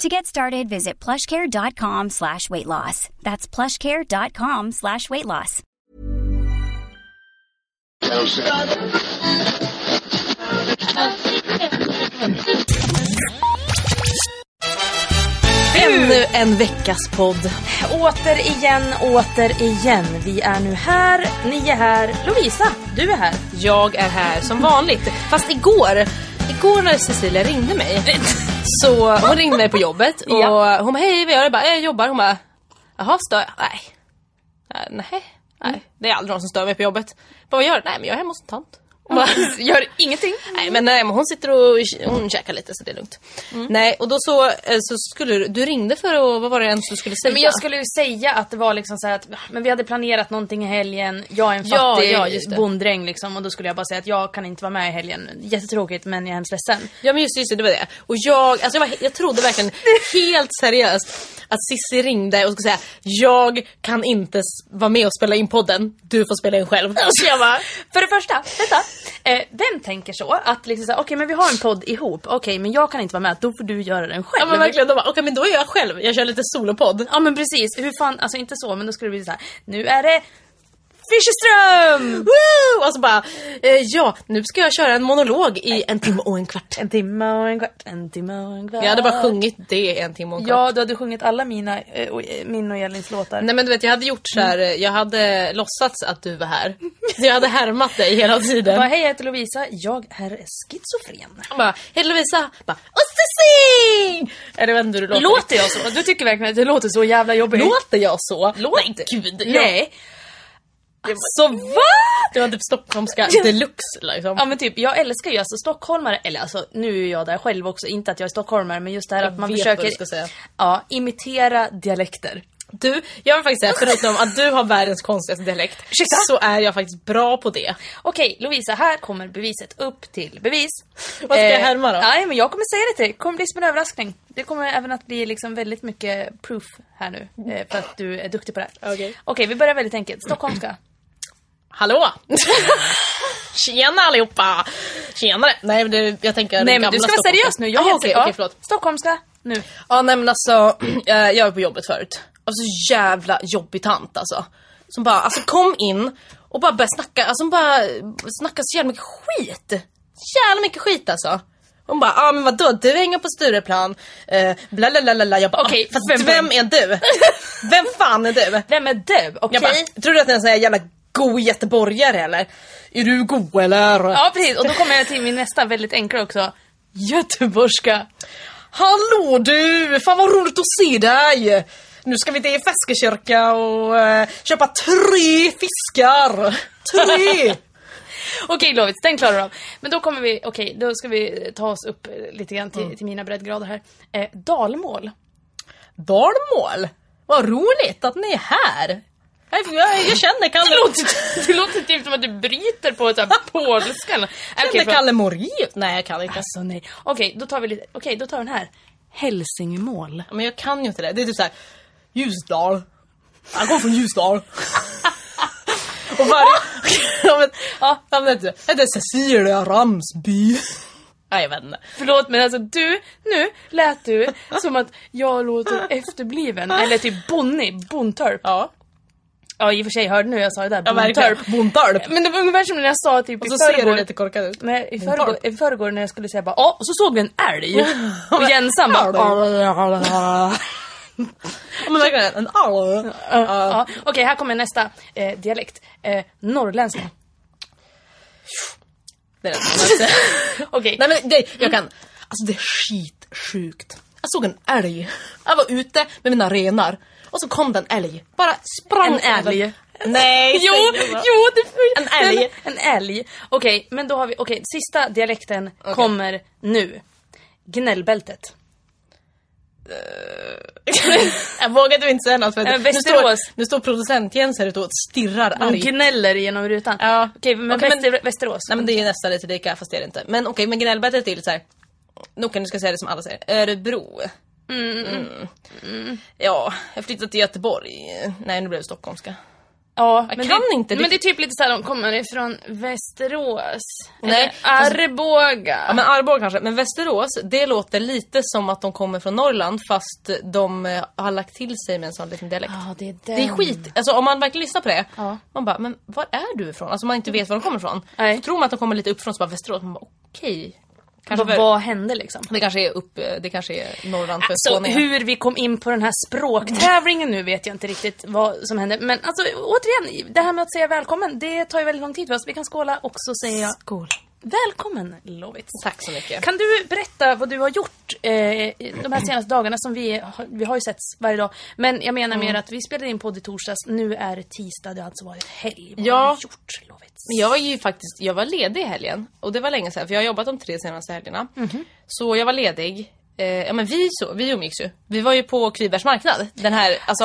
To get started, visit plushcare.com slash weight loss. That's plushcare.com slash weight loss. Ännu en veckas podd. Återigen, återigen. Vi är nu här, ni är här. Lovisa, du är här. Jag är här som vanligt. Fast igår, igår när Cecilia ringde mig. Så hon ringde mig på jobbet och Ja. hon bara hej vad gör du? Jag jobbar. Hon bara jaha stör jag? Nej. Nej. Nej. Det är aldrig någon som stör mig på jobbet. Bara, vad gör du? Nej men jag är hemma hos en tant. Bara, Gör ingenting. Nej men, nej men hon sitter och hon käkar lite så det är lugnt. Nej och då så, eh, så skulle du, du ringde för att, vad var det ens du skulle säga? Men jag skulle ju säga att det var liksom så här att men vi hade planerat någonting i helgen. Jag är en Ja, fattig ja, det. bonddräng liksom och då skulle jag bara säga att jag kan inte vara med i helgen. Jättetråkigt men jag är hemskt ledsen. Ja men just, just det, det var det. Och jag, alltså jag, var, jag trodde verkligen helt seriöst att Sissi ringde och skulle säga jag kan inte vara med och spela in podden, du får spela in själv. Så jag bara, För det första, vänta. Eh, vem tänker så? Att liksom såhär, okej men vi har en podd ihop, okej men jag kan inte vara med, då får du göra den själv. ja men verkligen, de bara, okej men då är jag själv, jag kör lite solopodd. Ja men precis, hur fan, alltså inte så men då skulle det bli så här. nu är det Fischerström! Woo! Och så bara, eh, ja nu ska jag köra en monolog i en timme och en kvart. En timme och en kvart, en timme och en kvart. Jag hade bara sjungit det i en timme och en kvart. Ja, du hade sjungit alla mina, eh, och, eh, min och Elins låtar. Nej men du vet jag hade gjort så här, eh, jag hade låtsats att du var här. Så jag hade härmat dig hela tiden. Bara, hej jag heter Lovisa, jag är schizofren. Han bara, hej Lovisa! Bara, Ceci! Eller jag vet inte hur det låter. Låter jag så? Du tycker verkligen att det låter så jävla jobbigt? Låter jag så? Låter- Nej gud. Nej. Så va? Det var typ stockholmska deluxe liksom. Ja men typ, jag älskar ju alltså stockholmare, eller alltså nu är jag där själv också, inte att jag är stockholmare men just det här Jag att man försöker. Ja, imitera dialekter. Du, jag vill faktiskt säga förutom att du har världens konstigaste dialekt Ursäkta? så är jag faktiskt bra på det. Okej Lovisa, här kommer beviset upp till bevis. Vad ska jag härma då? Nej men jag kommer säga det till dig, det kommer bli som en överraskning. Det kommer även att bli liksom väldigt mycket proof här nu, eh, för att du är duktig på det här. Okej. Okej, vi börjar väldigt enkelt. Stockholmska. Hallå! Tjena allihopa! Tjenare! Nej men det, jag tänker Nej men du ska vara seriös nu, jag helt okej, okej, förlåt. Stockholmska, nu. Ja nej men alltså, eh, jag var på jobbet förut. Alltså jävla jobbig tant alltså. Som bara, alltså kom in och bara började snacka, alltså hon bara snackade så jävla mycket skit. Jävla mycket skit alltså. Hon bara, ah, men vadå du hänger på Stureplan, eh, bla bla bla. Jag bara, Okej, okay, fast vem- vem, är du? vem fan är du? Vem är du? Okej? Bara, tror du att jag är en sån här jävla god göteborgare eller? Är du god eller? Ja precis, och då kommer jag till min nästa väldigt enkla också. Göteborgska. Hallå du! Fan vad roligt att se dig! Nu ska vi till Feskekyrka och eh, köpa tre fiskar! Tre! Okej Lovis, den klarar du av. Men då kommer vi, okej, då ska vi ta oss upp eh, lite grann till, till mina breddgrader här. Eh, dalmål. Dalmål! Vad roligt att ni är här! Jag, jag, jag känner Kalle, Det låter, det låter typ som att du bryter på så här polska. jag känner för- Kalle Moraeus. Nej jag kan inte. Alltså nej. Okej, då tar vi lite, okej då tar vi den här. Hälsingmål. Men jag kan ju inte det. Det är typ såhär, Ljusdal. Jag kommer från Ljusdal. och varje... ja, men, ja, inte. Jag heter Cecilia Ramsby. Nej jag vet inte. Förlåt men alltså du, nu lät du som att jag låter efterbliven. Eller typ Bonnie, Bontorp. Ja, Ja i och för sig, hörde nu hur jag sa det där? ja verkligen. Bontorp. Men det var ungefär som när jag sa typ Och i så ser du lite korkad ut. Nej, i Bontorp. förrgår, i förrgår när jag skulle säga bara ja, och så såg vi en älg. Och Jensan bara Ja, men verkligen en all. Ja, Okej, här kommer nästa eh, dialekt. Eh, norrländska. Det är det. Okej. Nej men det, jag kan, alltså det är skitsjukt. Jag såg en älg. Jag var ute med mina renar och så kom det en älg. Bara sprang En älg? över- Nej, Jo, jo, det En älg. En, en älg. Okej, men då har vi, okej, sista dialekten kommer nu. Gnällbältet. Jag vågade inte säga något för att nu Västerås. står, nu står producent Jens här ute och stirrar De arg. gnäller genom rutan. Ja. Okej, men, Okej, men- Väster, Västerås. Nej men det är nästan lite lika fast det är det inte. Men okej, men gnällbältet är lite såhär. Noka, nu ska säga det som alla säger. Örebro. Mm. Ja, jag flyttade till Göteborg. Nej, nu blev det stockholmska. Ja, Jag men kan det, inte, det- Men det är typ lite såhär, de kommer ifrån Västerås. Nej, Arboga. Ja men Arboga kanske, men Västerås, det låter lite som att de kommer från Norrland fast de eh, har lagt till sig med en sån liten dialekt. Ja, det är den. Det är skit, alltså om man verkligen lyssnar på det, Ja. man bara, men var är du ifrån? Alltså man inte vet var de kommer ifrån. Nej. Så tror man att de kommer lite uppifrån, så bara Västerås, man bara okej. Kanske Vad, för, vad hände liksom? det kanske är upp, det kanske är Norrland för Så skåningar. hur vi kom in på den här språktävlingen nu vet jag inte riktigt vad som hände. Men alltså återigen, det här med att säga välkommen, det tar ju väldigt lång tid för oss. Vi kan skåla och så säger jag Skål. välkommen Lovits. Tack så mycket. Kan du berätta vad du har gjort eh, de här senaste dagarna som vi vi har ju setts varje dag. Men jag menar Mm. mer att vi spelade in podd i torsdags, nu är det tisdag, det har alltså varit helg. Vad Ja. har du gjort Lovits? Men jag var ju faktiskt, jag var ledig i helgen och det var länge sedan för jag har jobbat de tre senaste helgerna. Mhm. Så jag var ledig. Eh, ja men vi så, vi umgicks ju. Vi var ju på Kvibergs marknad. Den här, alltså.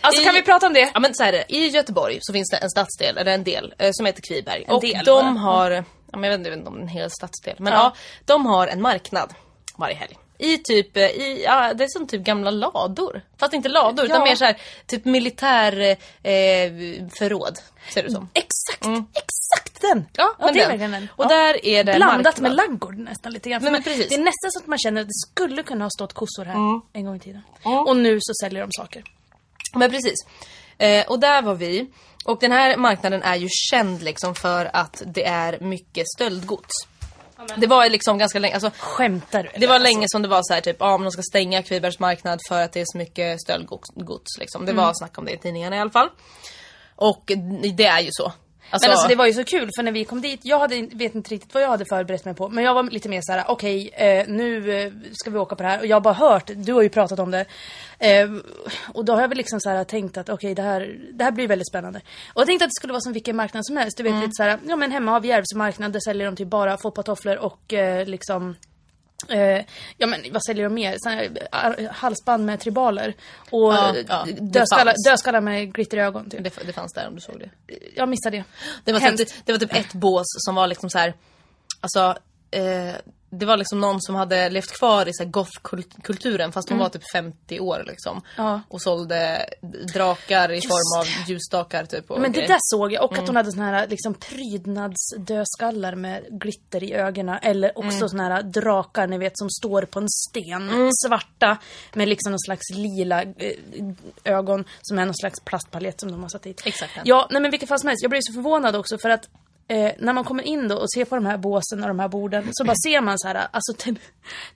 Alltså i- kan vi prata om det? Ja men så här, i Göteborg så finns det en stadsdel, eller en del, eh, som heter Kviberg. En och del de bara. har, ja, men jag vet inte om det är en hel stadsdel, men Ja. ja. de har en marknad varje helg. I typ, eh, i, ja, det är som typ gamla lador. Fast inte lador, Ja. utan mer så här, typ militär eh, förråd. Ser det som. Exakt, exakt den! Ja, men det är verkligen den. Och Ja. där är det Blandat marknad. med laggård nästan lite grann. Men man- precis. Det är nästan så att man känner att det skulle kunna ha stått kossor här Mm. en gång i tiden. Och nu så säljer de saker. Men precis. Eh, och där var vi. Och den här marknaden är ju känd liksom för att det är mycket stöldgods. Det var liksom ganska länge, alltså, Skämtar du? det var länge som det var så här typ, ja men de ska stänga Kvibergs marknad för att det är så mycket stöldgods. gods, Liksom. Det Mm. var snack om det i tidningarna i alla fall. Och det är ju så. Alltså, Men alltså det var ju så kul för när vi kom dit, jag hade, vet inte riktigt vad jag hade förberett mig på men jag var lite mer så här: okej eh, nu eh, ska vi åka på det här och jag har bara hört, du har ju pratat om det. Eh, och då har jag väl liksom så här tänkt att okej det, här, det här blir väldigt spännande. Och jag tänkte att det skulle vara som vilken marknad som helst. Du vet lite så här, ja men hemma har vi Järvsö marknad, där säljer de typ bara foppatofflor och eh, liksom Eh, ja men vad säljer de mer? Såna ar- halsband med tribaler. Och Ja, eh, ja, det dödskallar, dödskallar med glitter i ögon. Typ. det, det fanns där om du såg det. Jag missade det. Det var, typ, det var typ ett bås som var liksom så här. Alltså, eh, det var liksom någon som hade levt kvar i så goth-kulturen fast hon var typ 50 år liksom. Mm. Ja. Och sålde drakar i form av ljusstakar typ. Och Men det grejer. där såg jag. Och att hon hade såna här liksom prydnadsdödskallar med glitter i ögonen. Eller också Mm. såna här drakar ni vet som står på en sten. Svarta med liksom någon slags lila eh, ögon. Som är någon slags plastpalett som de har satt dit. Exakt. Ja, nej men vilket fall som helst. Jag blev så förvånad också för att Eh, när man kommer in då och ser på de här båsen och de här borden så bara ser man så här, alltså te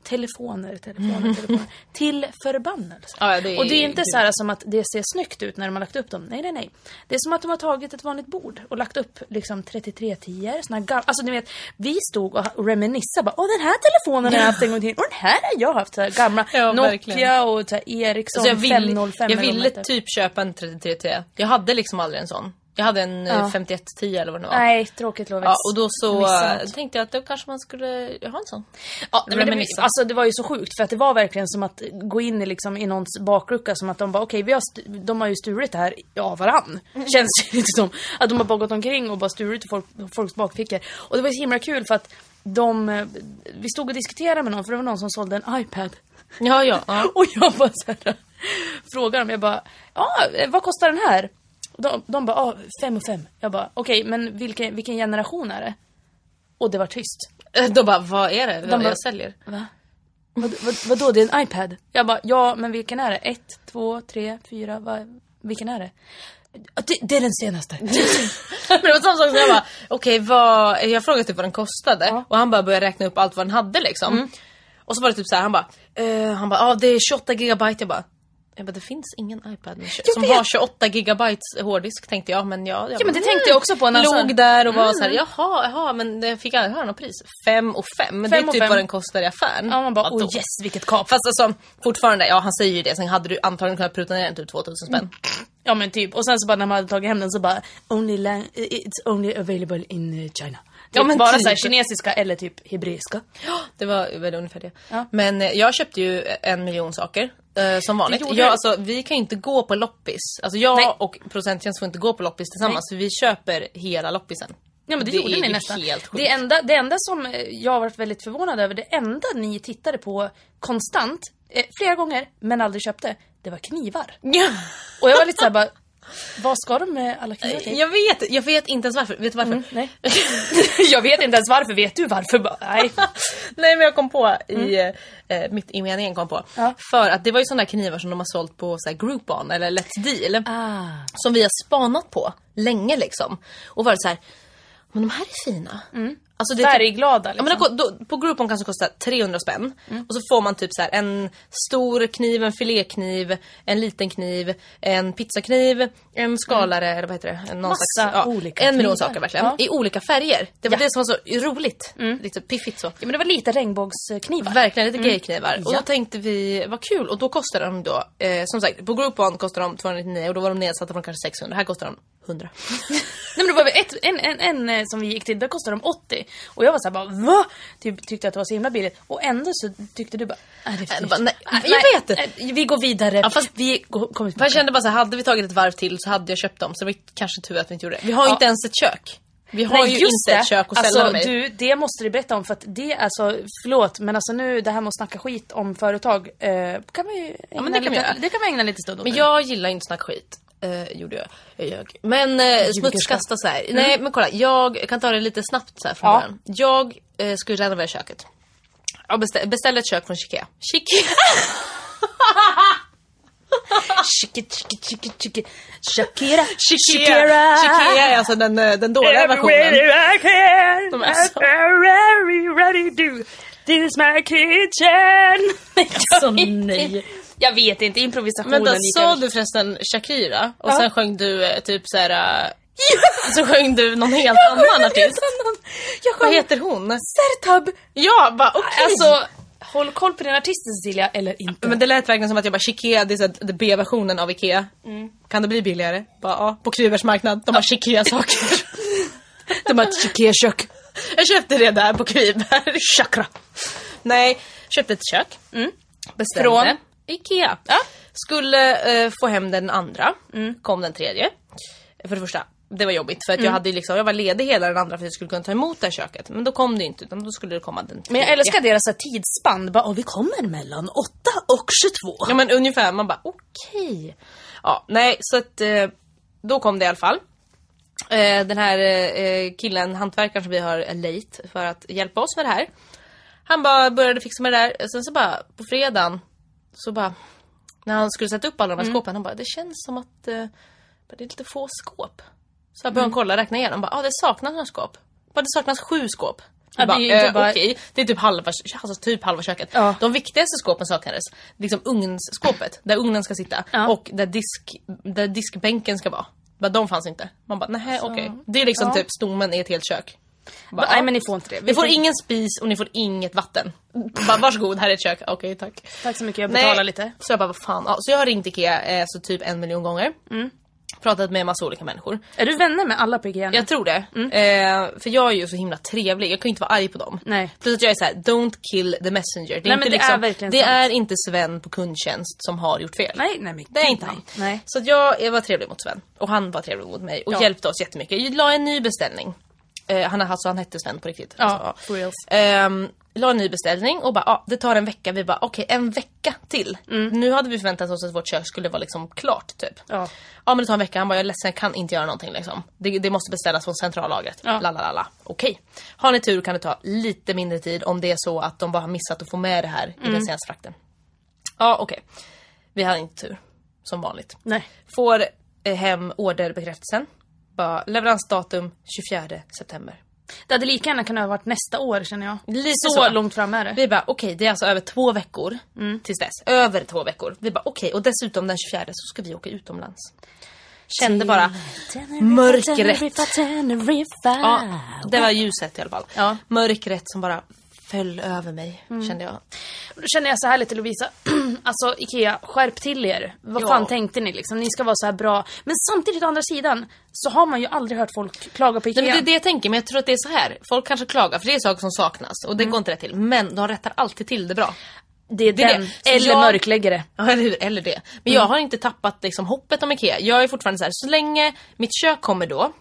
telefoner, telefoner, telefoner. Till förbannelse. Ja, det är- och det är inte så här som att det ser snyggt ut när de har lagt upp dem. Nej, nej, nej. Det är som att de har tagit ett vanligt bord och lagt upp liksom 3310 såna här gamla, Alltså ni vet, vi stod och reminissade bara, åh den här telefonen har jag haft en gång till och den här har jag haft. Så här, gamla Ja, Nokia verkligen. och så här, Ericsson Alltså jag ville, 505 jag ville typ köpa en 3310. Jag hade liksom aldrig en sån. Jag hade en Ja. ja. 5110 eller vad det var. Nej, tråkigt Lovets. Ja, och då så äh, tänkte jag att då kanske man skulle ha en sån. Ja, men det, alltså det var ju så sjukt för att det var verkligen som att gå in i, liksom, i någons baklucka som att de bara okej, vi har st- de har ju stulit det här av varann. Känns det lite som. Att de har bara gått omkring och bara stulit i folk, folks bakfickor. Och det var så himla kul för att de, eh, vi stod och diskuterade med någon för det var någon som sålde en iPad. Ja, ja. ja. Och jag bara så här, frågade dem, jag bara, ja vad kostar den här? De, de bara, ja fem och fem. Jag bara, okej men vilken, vilken generation är det? Och det var tyst. Då bara, vad är det vad bara- jag säljer? Va? Vad, vad, vadå, det är en iPad? Jag bara, ja men vilken är det? Ett, två, tre, fyra, vad, vilken är det? "Ja, det? Det är den senaste. Men det var samma sak som jag bara, okej vad, jag frågade typ vad den kostade Ja. Mm. och han bara började räkna upp allt vad den hade liksom. Och så var det typ så här, han bara, eh, han bara, ja ah, det är 28 gigabyte. Jag bara, Jag bara, det finns ingen iPad med, som har 28 gigabytes hårddisk tänkte jag. Men jag, jag Ja men det tänkte jag också på. När Låg alltså, där och var så här, jaha, jaha, men jag fick aldrig höra något pris. Fem och fem, men det Fem är typ fem. vad den kostar i affären. Ja man bara Vadå? oh yes vilket kap. Fast alltså fortfarande, ja han säger ju det, sen hade du antagligen kunnat pruta ner den typ 2000 spänn. Ja men typ. Och sen så bara när man hade tagit hem den så bara only it's only available in eh, China. Typ Ja, men bara typ. så här, kinesiska eller typ hebreiska. Det var väl ungefär det. Ja. Men eh, jag köpte ju en miljon saker. Eh, som vanligt. Jag, alltså, vi kan ju inte gå på loppis. Alltså jag Nej. och producenttjänst får inte gå på loppis tillsammans. För vi köper hela loppisen. Ja men det, Det gjorde ni nästan. det, enda, det enda som eh, jag har varit väldigt förvånad över, det enda ni tittade på konstant, eh, flera gånger, men aldrig köpte, det var knivar. Och jag var lite såhär bara, vad ska de med alla knivar till? jag vet, jag vet inte ens varför. Vet du varför? Nej. jag vet inte ens varför, vet du varför? Nej. Nej men jag kom på i, eh, mitt i meningen kom på. Mm. Ja. För att det var ju sådana knivar som de har sålt på så här, Groupon eller Let's Deal. Ah. Som vi har spanat på länge liksom. Och varit så här, men de här är fina. Alltså det typ- Färgglada Ja, liksom. men då, då, på Groupon kanske kostar 300 spänn. Och så får man typ så här en stor kniv, en filékniv, en liten kniv, en pizzakniv, en skalare, eller vad heter det? En, någon Massa olika En miljon saker verkligen. Ja. I olika färger. Det var Ja. det som var så roligt. Lite piffigt så. Ja men det var lite regnbågsknivar. Verkligen lite gayknivar. Och Mm. Ja. då tänkte vi, vad kul. Och då kostade de då, eh, som sagt, på Groupon kostade de 299 och då var de nedsatta från kanske 600. Här kostar de 100. Nej men det var ett, en, en, en eh, som vi gick till, där kostade de 80. Och jag var såhär bara va? Typ, tyckte att det var så himla billigt. Och ändå så tyckte du bara, nej det är för Jag dyrt. nej, Nej, jag vet det. nej, Vi går vidare. Ja, fast- vi går, kommer jag kände bara så här, hade vi tagit ett varv till så hade jag köpt dem. Så det var kanske tur att vi inte gjorde det. Vi har ju Ja. inte ens ett kök. Vi har ju inte ett kök att alltså, ställa mig. du, Det måste du berätta om för att det, alltså förlåt men alltså nu det här med att snacka skit om företag eh, kan vi ju ägna men det kan vi lite, det kan vi ägna lite stund åt Men nu. jag gillar inte snack skit. Eh, gjorde jag. Jag ljög. Men eh, smutskasta så här. Nej men kolla, jag kan ta det lite snabbt så här från Ja. början. Jag eh, skulle renovera köket. Jag beställ, beställde ett kök från Ikea. Ikea. Chiki. Shakira, Shakira. Shakira är alltså den, eh, den dåliga versionen. I can, De är så- I'm very ready to this my kitchen. Alltså, nej. Jag vet inte, improvisationen Vänta, gick sa du förresten Shakira? Och Ja. sen sjöng du eh, typ såhär... Uh, så sjöng du någon helt annan artist. Jag Vad sjöng heter hon? Sertab. Ja, bara okej. Alltså, håll koll på din artist Cecilia, eller inte. Men det lät verkligen som att jag bara Ikea, det är så här, det B-versionen av Ikea. Kan det bli billigare? Bara, ja, på Kryvers marknad. De har Ikea-saker. De har ett Ikea-kök. jag köpte det där på Kryber. Chakra. Nej, köpte ett kök. Beställde. Från? Ikea. Ja. Skulle eh, få hem den andra. Kom den tredje. För det första, det var jobbigt för att jag, hade liksom, jag var ledig hela den andra för att jag skulle kunna ta emot det här köket. Men då kom det inte utan då skulle det komma den tredje. Men jag älskar deras tidsspann. Bara, "Åh, vi kommer mellan 8 och 22. Ja men ungefär, man bara okej. Ja, nej så att eh, då kom det i alla fall. Eh, den här eh, killen, hantverkaren som vi har eh, lejt för att hjälpa oss med det här. Han bara började fixa med det där. Sen så bara på fredagen så bara när han skulle sätta upp alla de här skåpen, han bara det känns som att eh, det är lite få skåp. Så jag började han kolla räkna igenom. Bara, ah, det saknas några skåp. Bara, det saknas sju skåp. Ja, bara, det är ju inte eh, bara- okej, det är typ halva, alltså typ halva köket. Ja. De viktigaste skåpen saknades. Liksom ugnsskåpet, där ugnen ska sitta. Ja. Och där, disk, där diskbänken ska vara. Bara, de fanns inte. Man bara, nej okej. Det är liksom Ja. typ stommen i ett helt kök. Bara, Nej men ni får inte det. Vi Ni får tänker- ingen spis och ni får inget vatten. Bara, varsågod, här är ett kök. Okej, tack. Tack så mycket, jag betalar lite. Så jag bara, vad fan. Ja, så jag har ringt Ikea eh, så typ en miljon gånger. Mm. Pratat med en massa olika människor. Är du vänner med alla på Ikea nu? Jag tror det. Eh, för jag är ju så himla trevlig, jag kan ju inte vara arg på dem. Nej. Plus att jag är såhär, don't kill the messenger. Det är, Nej, inte det liksom, är verkligen det sant. är inte Sven på kundtjänst som har gjort fel. Nej, nej men Det är inte nej. han. Nej. Så jag, jag var trevlig mot Sven. Och han var trevlig mot mig. Och Ja. hjälpte oss jättemycket. Jag la en ny beställning. Eh, han, alltså, han hette Sven på riktigt. Ja, Alltså, for reals. Ehm, la en ny beställning och bara, ah, det tar en vecka. Vi bara, okej en vecka till. Nu hade vi förväntat oss att vårt kök skulle vara liksom klart typ. Ja. Ja men det tar en vecka. Han bara, jag är ledsen jag kan inte göra någonting liksom. Det, det måste beställas från centrallagret. Ja. Lalalala. Okej. Har ni tur kan det ta lite mindre tid om det är så att de bara har missat att få med det här i den senaste frakten. Ja okej. Vi hade inte tur. Som vanligt. Nej. Får eh, hem orderbekräftelsen. Bara leveransdatum 24 september. Det hade lika gärna kunnat ha varit nästa år känner jag. Lite så, så. långt fram är det. Vi bara okej, det är alltså över två veckor tills dess. Över två veckor. Vi bara okej, och dessutom den 24 så ska vi åka utomlands. Kände bara mörkret. Ja, det var ljuset i alla fall. Ja. Mörkret som bara föll över mig, kände jag. Då känner jag så här lite Lovisa. alltså Ikea, skärp till er. Vad Ja. fan tänkte ni liksom? Ni ska vara så här bra. Men samtidigt å andra sidan så har man ju aldrig hört folk klaga på Ikea. Nej, men det är det jag tänker, men jag tror att det är så här. Folk kanske klagar, för det är saker som saknas och det går inte rätt till. Men de rättar alltid till det bra. det är det är den. det. Eller jag- mörkläggare. Ja, eller hur? Eller det. Men jag har inte tappat liksom, hoppet om IKEA. Jag är fortfarande så här, så länge mitt kök kommer då,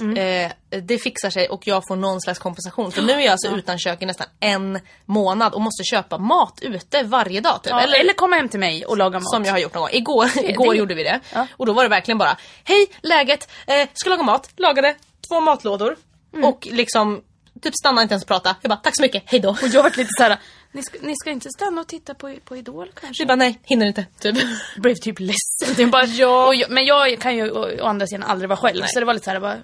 eh, det fixar sig och jag får någon slags kompensation. För nu är jag alltså utan kök i nästan en månad och måste köpa mat ute varje dag. Typ. Ja, eller, komma hem till mig och laga mat. Som jag har gjort någon gång. Igår, igår det- gjorde vi det. Ja. Och då var det verkligen bara, hej läget, eh, ska laga mat, lagade två matlådor Mm. och liksom typ stanna inte ens och prata. Jag bara, tack så mycket, hej då. Och jag varit lite såhär, ni ska, ni ska inte stanna och titta på, på Idol kanske? Jag bara, nej, hinner inte. Typ. blev typ ledsen. Jag bara, Ja. jag, men jag kan ju å, å andra sidan aldrig vara själv. Nej. Så det var lite såhär, bara,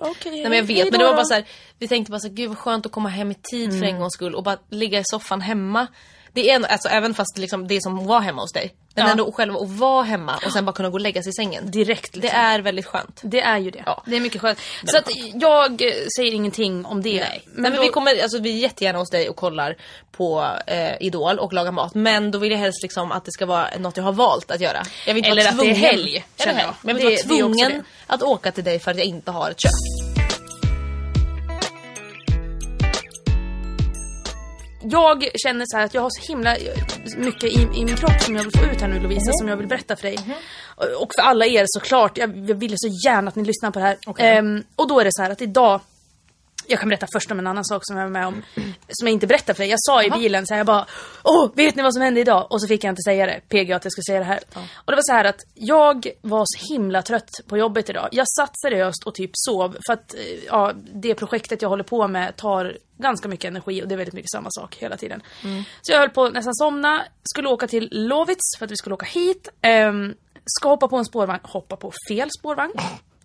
okej. Nej men jag vet, men det var bara så här, vi tänkte bara så här, gud vad skönt att komma hem i tid Mm. för en gångs skull och bara ligga i soffan hemma. Det är en, alltså även fast liksom det som var hemma hos dig. Men Ja. ändå själv att vara hemma och sen bara kunna gå och lägga sig i sängen. Direkt Det liksom. är väldigt skönt. Det är ju det. Ja. Det är mycket skönt. Så att jag eh, säger ingenting om det. Nej. Men, men då- vi kommer, alltså vi är jättegärna hos dig och kollar på eh, Idol och lagar mat. Men då vill jag helst liksom att det ska vara något jag har valt att göra. Jag vill inte Eller vara att det är tvungen. helg, Eller känner jag. Men jag vill Det- inte det är vara tvungen att åka till dig för att jag inte har ett kök. Jag känner så att jag har så himla mycket i, i min kropp som jag vill få ut här nu Lovisa, Mhm. som jag vill berätta för dig. Och- Och för alla er såklart, jag, jag vill så gärna att ni lyssnar på det här. Ehm, och då är det så här att idag jag kan berätta först om en annan sak som jag var med om, som jag inte berättade för dig. Jag sa i bilen så här, jag bara Åh, vet ni vad som hände idag? Och så fick jag inte säga det. PG att jag skulle säga det här. Och det var så här att jag var så himla trött på jobbet idag. Jag satt seriöst och typ sov för att eh, ja, det projektet jag håller på med tar ganska mycket energi och det är väldigt mycket samma sak hela tiden. Så jag höll på att nästan somna, skulle åka till Lovits för att vi skulle åka hit. Ehm, ska hoppa på en spårvagn, hoppa på fel spårvagn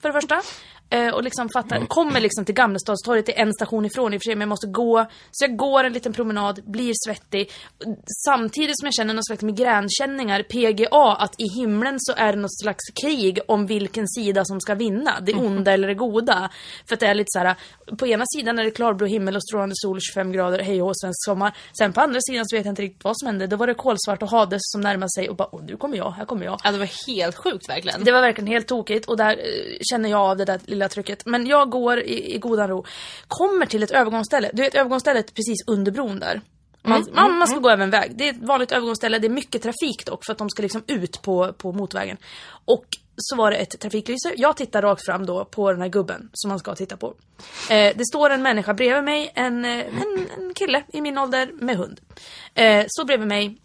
för det första. Eh, och liksom fattar, kommer liksom till Gamlestadstorget, det är en station ifrån i och för sig, men jag måste gå. Så jag går en liten promenad, blir svettig. Samtidigt som jag känner någon slags migränkänningar, PGA, att i himlen så är det något slags krig om vilken sida som ska vinna. Det onda eller det goda. För att det är lite så här: på ena sidan är det klarblå himmel och strålande sol, 25 grader, hej och svensk sommar. Sen på andra sidan så vet jag inte riktigt vad som hände. Då var det kolsvart och Hades som närmade sig och bara, åh nu kommer jag, här kommer jag. Ja det var helt sjukt verkligen. Det var verkligen helt tokigt och där eh, känner jag av det där lilla trycket. Men jag går i, i godan ro. Kommer till ett övergångsställe. Du vet övergångsstället precis under bron där. Man, man, man ska gå över en väg. Det är ett vanligt övergångsställe. Det är mycket trafik dock för att de ska liksom ut på, på motorvägen. Och så var det ett trafiklyse. Jag tittar rakt fram då på den här gubben som man ska titta på. Eh, det står en människa bredvid mig, en, eh, en, en kille i min ålder med hund. Eh, står bredvid mig,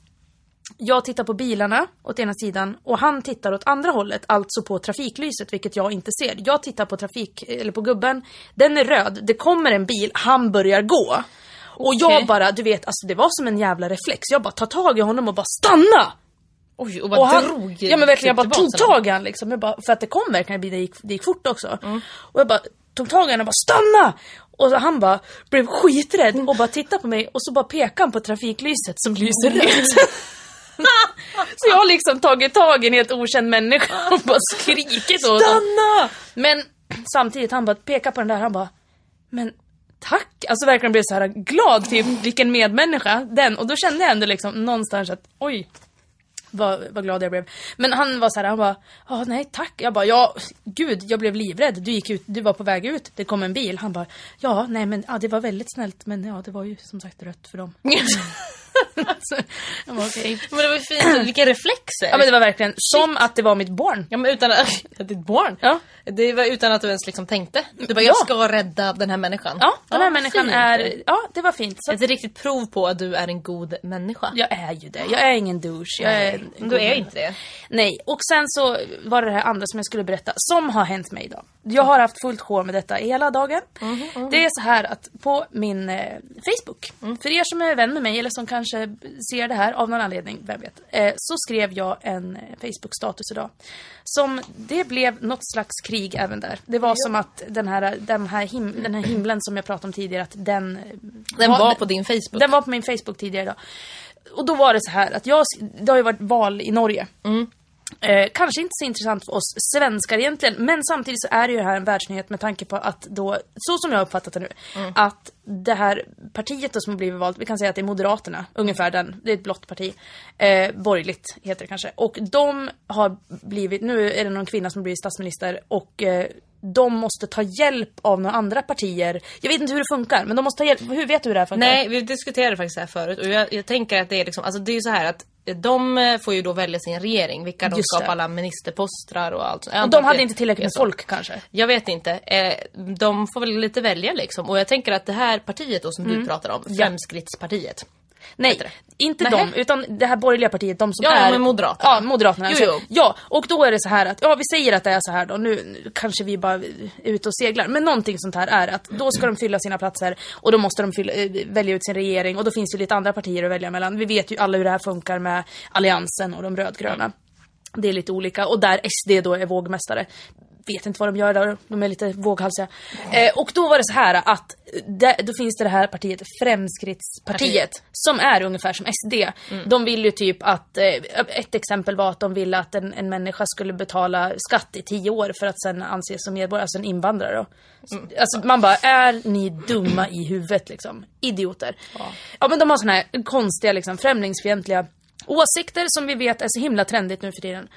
jag tittar på bilarna åt ena sidan och han tittar åt andra hållet, alltså på trafiklyset, vilket jag inte ser. Jag tittar på trafik, eller på gubben, den är röd, det kommer en bil, han börjar gå. Och jag Okej. bara, du vet, alltså det var som en jävla reflex. Jag bara tar tag i honom och bara STANNA! Oj, och bara Och han, drog ja men verkligen, jag bara tog tag i honom liksom. Jag bara, för att det kom verkligen en bil, det gick, det gick fort också. Och jag bara tog tag i honom och bara STANNA! Och han bara blev skiträdd och bara tittade på mig och så bara pekade han på trafiklyset som lyser rött. så jag har liksom tagit tag i en helt okänd människa och bara skrikit åt. Stanna! Men samtidigt, han bara pekar på den där, han bara Men tack! Alltså verkligen blev så här glad, typ vilken medmänniska den. Och då kände jag ändå liksom någonstans att oj, vad, vad glad jag blev. Men han var så här, han bara, ja nej tack. Jag bara, ja gud jag blev livrädd. Du gick ut, du var på väg ut, det kom en bil. Han bara, ja nej men ja, det var väldigt snällt men ja det var ju som sagt rött för dem. alltså, okej. Men det var ju fint, vilka reflexer! Ja men det var verkligen som att det var mitt barn. Ja men utan att... Ditt barn? Ja. Det var utan att du ens liksom tänkte. Du bara, Ja. jag ska rädda den här människan. Ja, den här människan fint. är, ja det var fint. Så Ett riktigt prov på att du är en god människa. Jag är ju det. Jag är ingen douche. Jag är en Men god du är inte det. Nej, och sen så var det det här andra som jag skulle berätta, som har hänt mig idag. Jag har haft fullt sjå med detta hela dagen. Mhm, Det är så här att på min eh, Facebook, för er som är vän med mig eller som kanske kanske ser det här av någon anledning, vem vet. Eh, så skrev jag en eh, Facebook-status idag. Som, det blev något slags krig även där. Det var som att den här, den, här him, den här himlen som jag pratade om tidigare, att den... Den var på din Facebook. Den var på min Facebook tidigare idag. Och då var det så här att jag, det har ju varit val i Norge. Eh, kanske inte så intressant för oss svenskar egentligen, men samtidigt så är det ju här en världsnyhet med tanke på att då, så som jag har uppfattat det nu, att det här partiet då som har blivit valt, vi kan säga att det är Moderaterna, ungefär den, det är ett blått parti, eh, borgerligt heter det kanske, och de har blivit, nu är det någon kvinna som blivit statsminister och eh, de måste ta hjälp av några andra partier. Jag vet inte hur det funkar, men de måste ta hjälp. Hur vet du hur det här funkar? Nej, vi diskuterade faktiskt det här förut och jag, jag tänker att det är liksom, alltså det är ju så här att de eh, får ju då välja sin regering, vilka de Just ska det. på alla ministerposter och allt. Och de hade inte tillräckligt med folk kanske? Jag vet inte. Eh, de får väl lite välja liksom. Och jag tänker att det här partiet då som du pratar om, Mm. Ja. Nej, inte Nähä. de, utan det här borgerliga partiet, de som Ja, ja, är... men Moderaterna. Ja, Moderaterna. Jo, alltså. jo. Ja, och då är det så här att, ja vi säger att det är så här då, nu, kanske vi bara är ute och seglar, men någonting sånt här är att då ska de fylla sina platser och då måste de fylla, eh, välja ut sin regering och då finns det lite andra partier att välja mellan. Vi vet ju alla hur det här funkar med Alliansen och de rödgröna. Det är lite olika och där SD då är vågmästare. Vet inte vad de gör där, de är lite våghalsiga. Eh, och då var det så här att det, då finns det det här partiet, Fremskrittspartiet, som är ungefär som SD. De vill ju typ att, eh, ett exempel var att de ville att en, en människa skulle betala skatt i tio år för att sen anses som medborgare, alltså en invandrare då. Alltså man bara, är ni dumma i huvudet liksom? Idioter. Ja, men de har såna här konstiga liksom, främlingsfientliga åsikter som vi vet är så himla trendigt nu för tiden.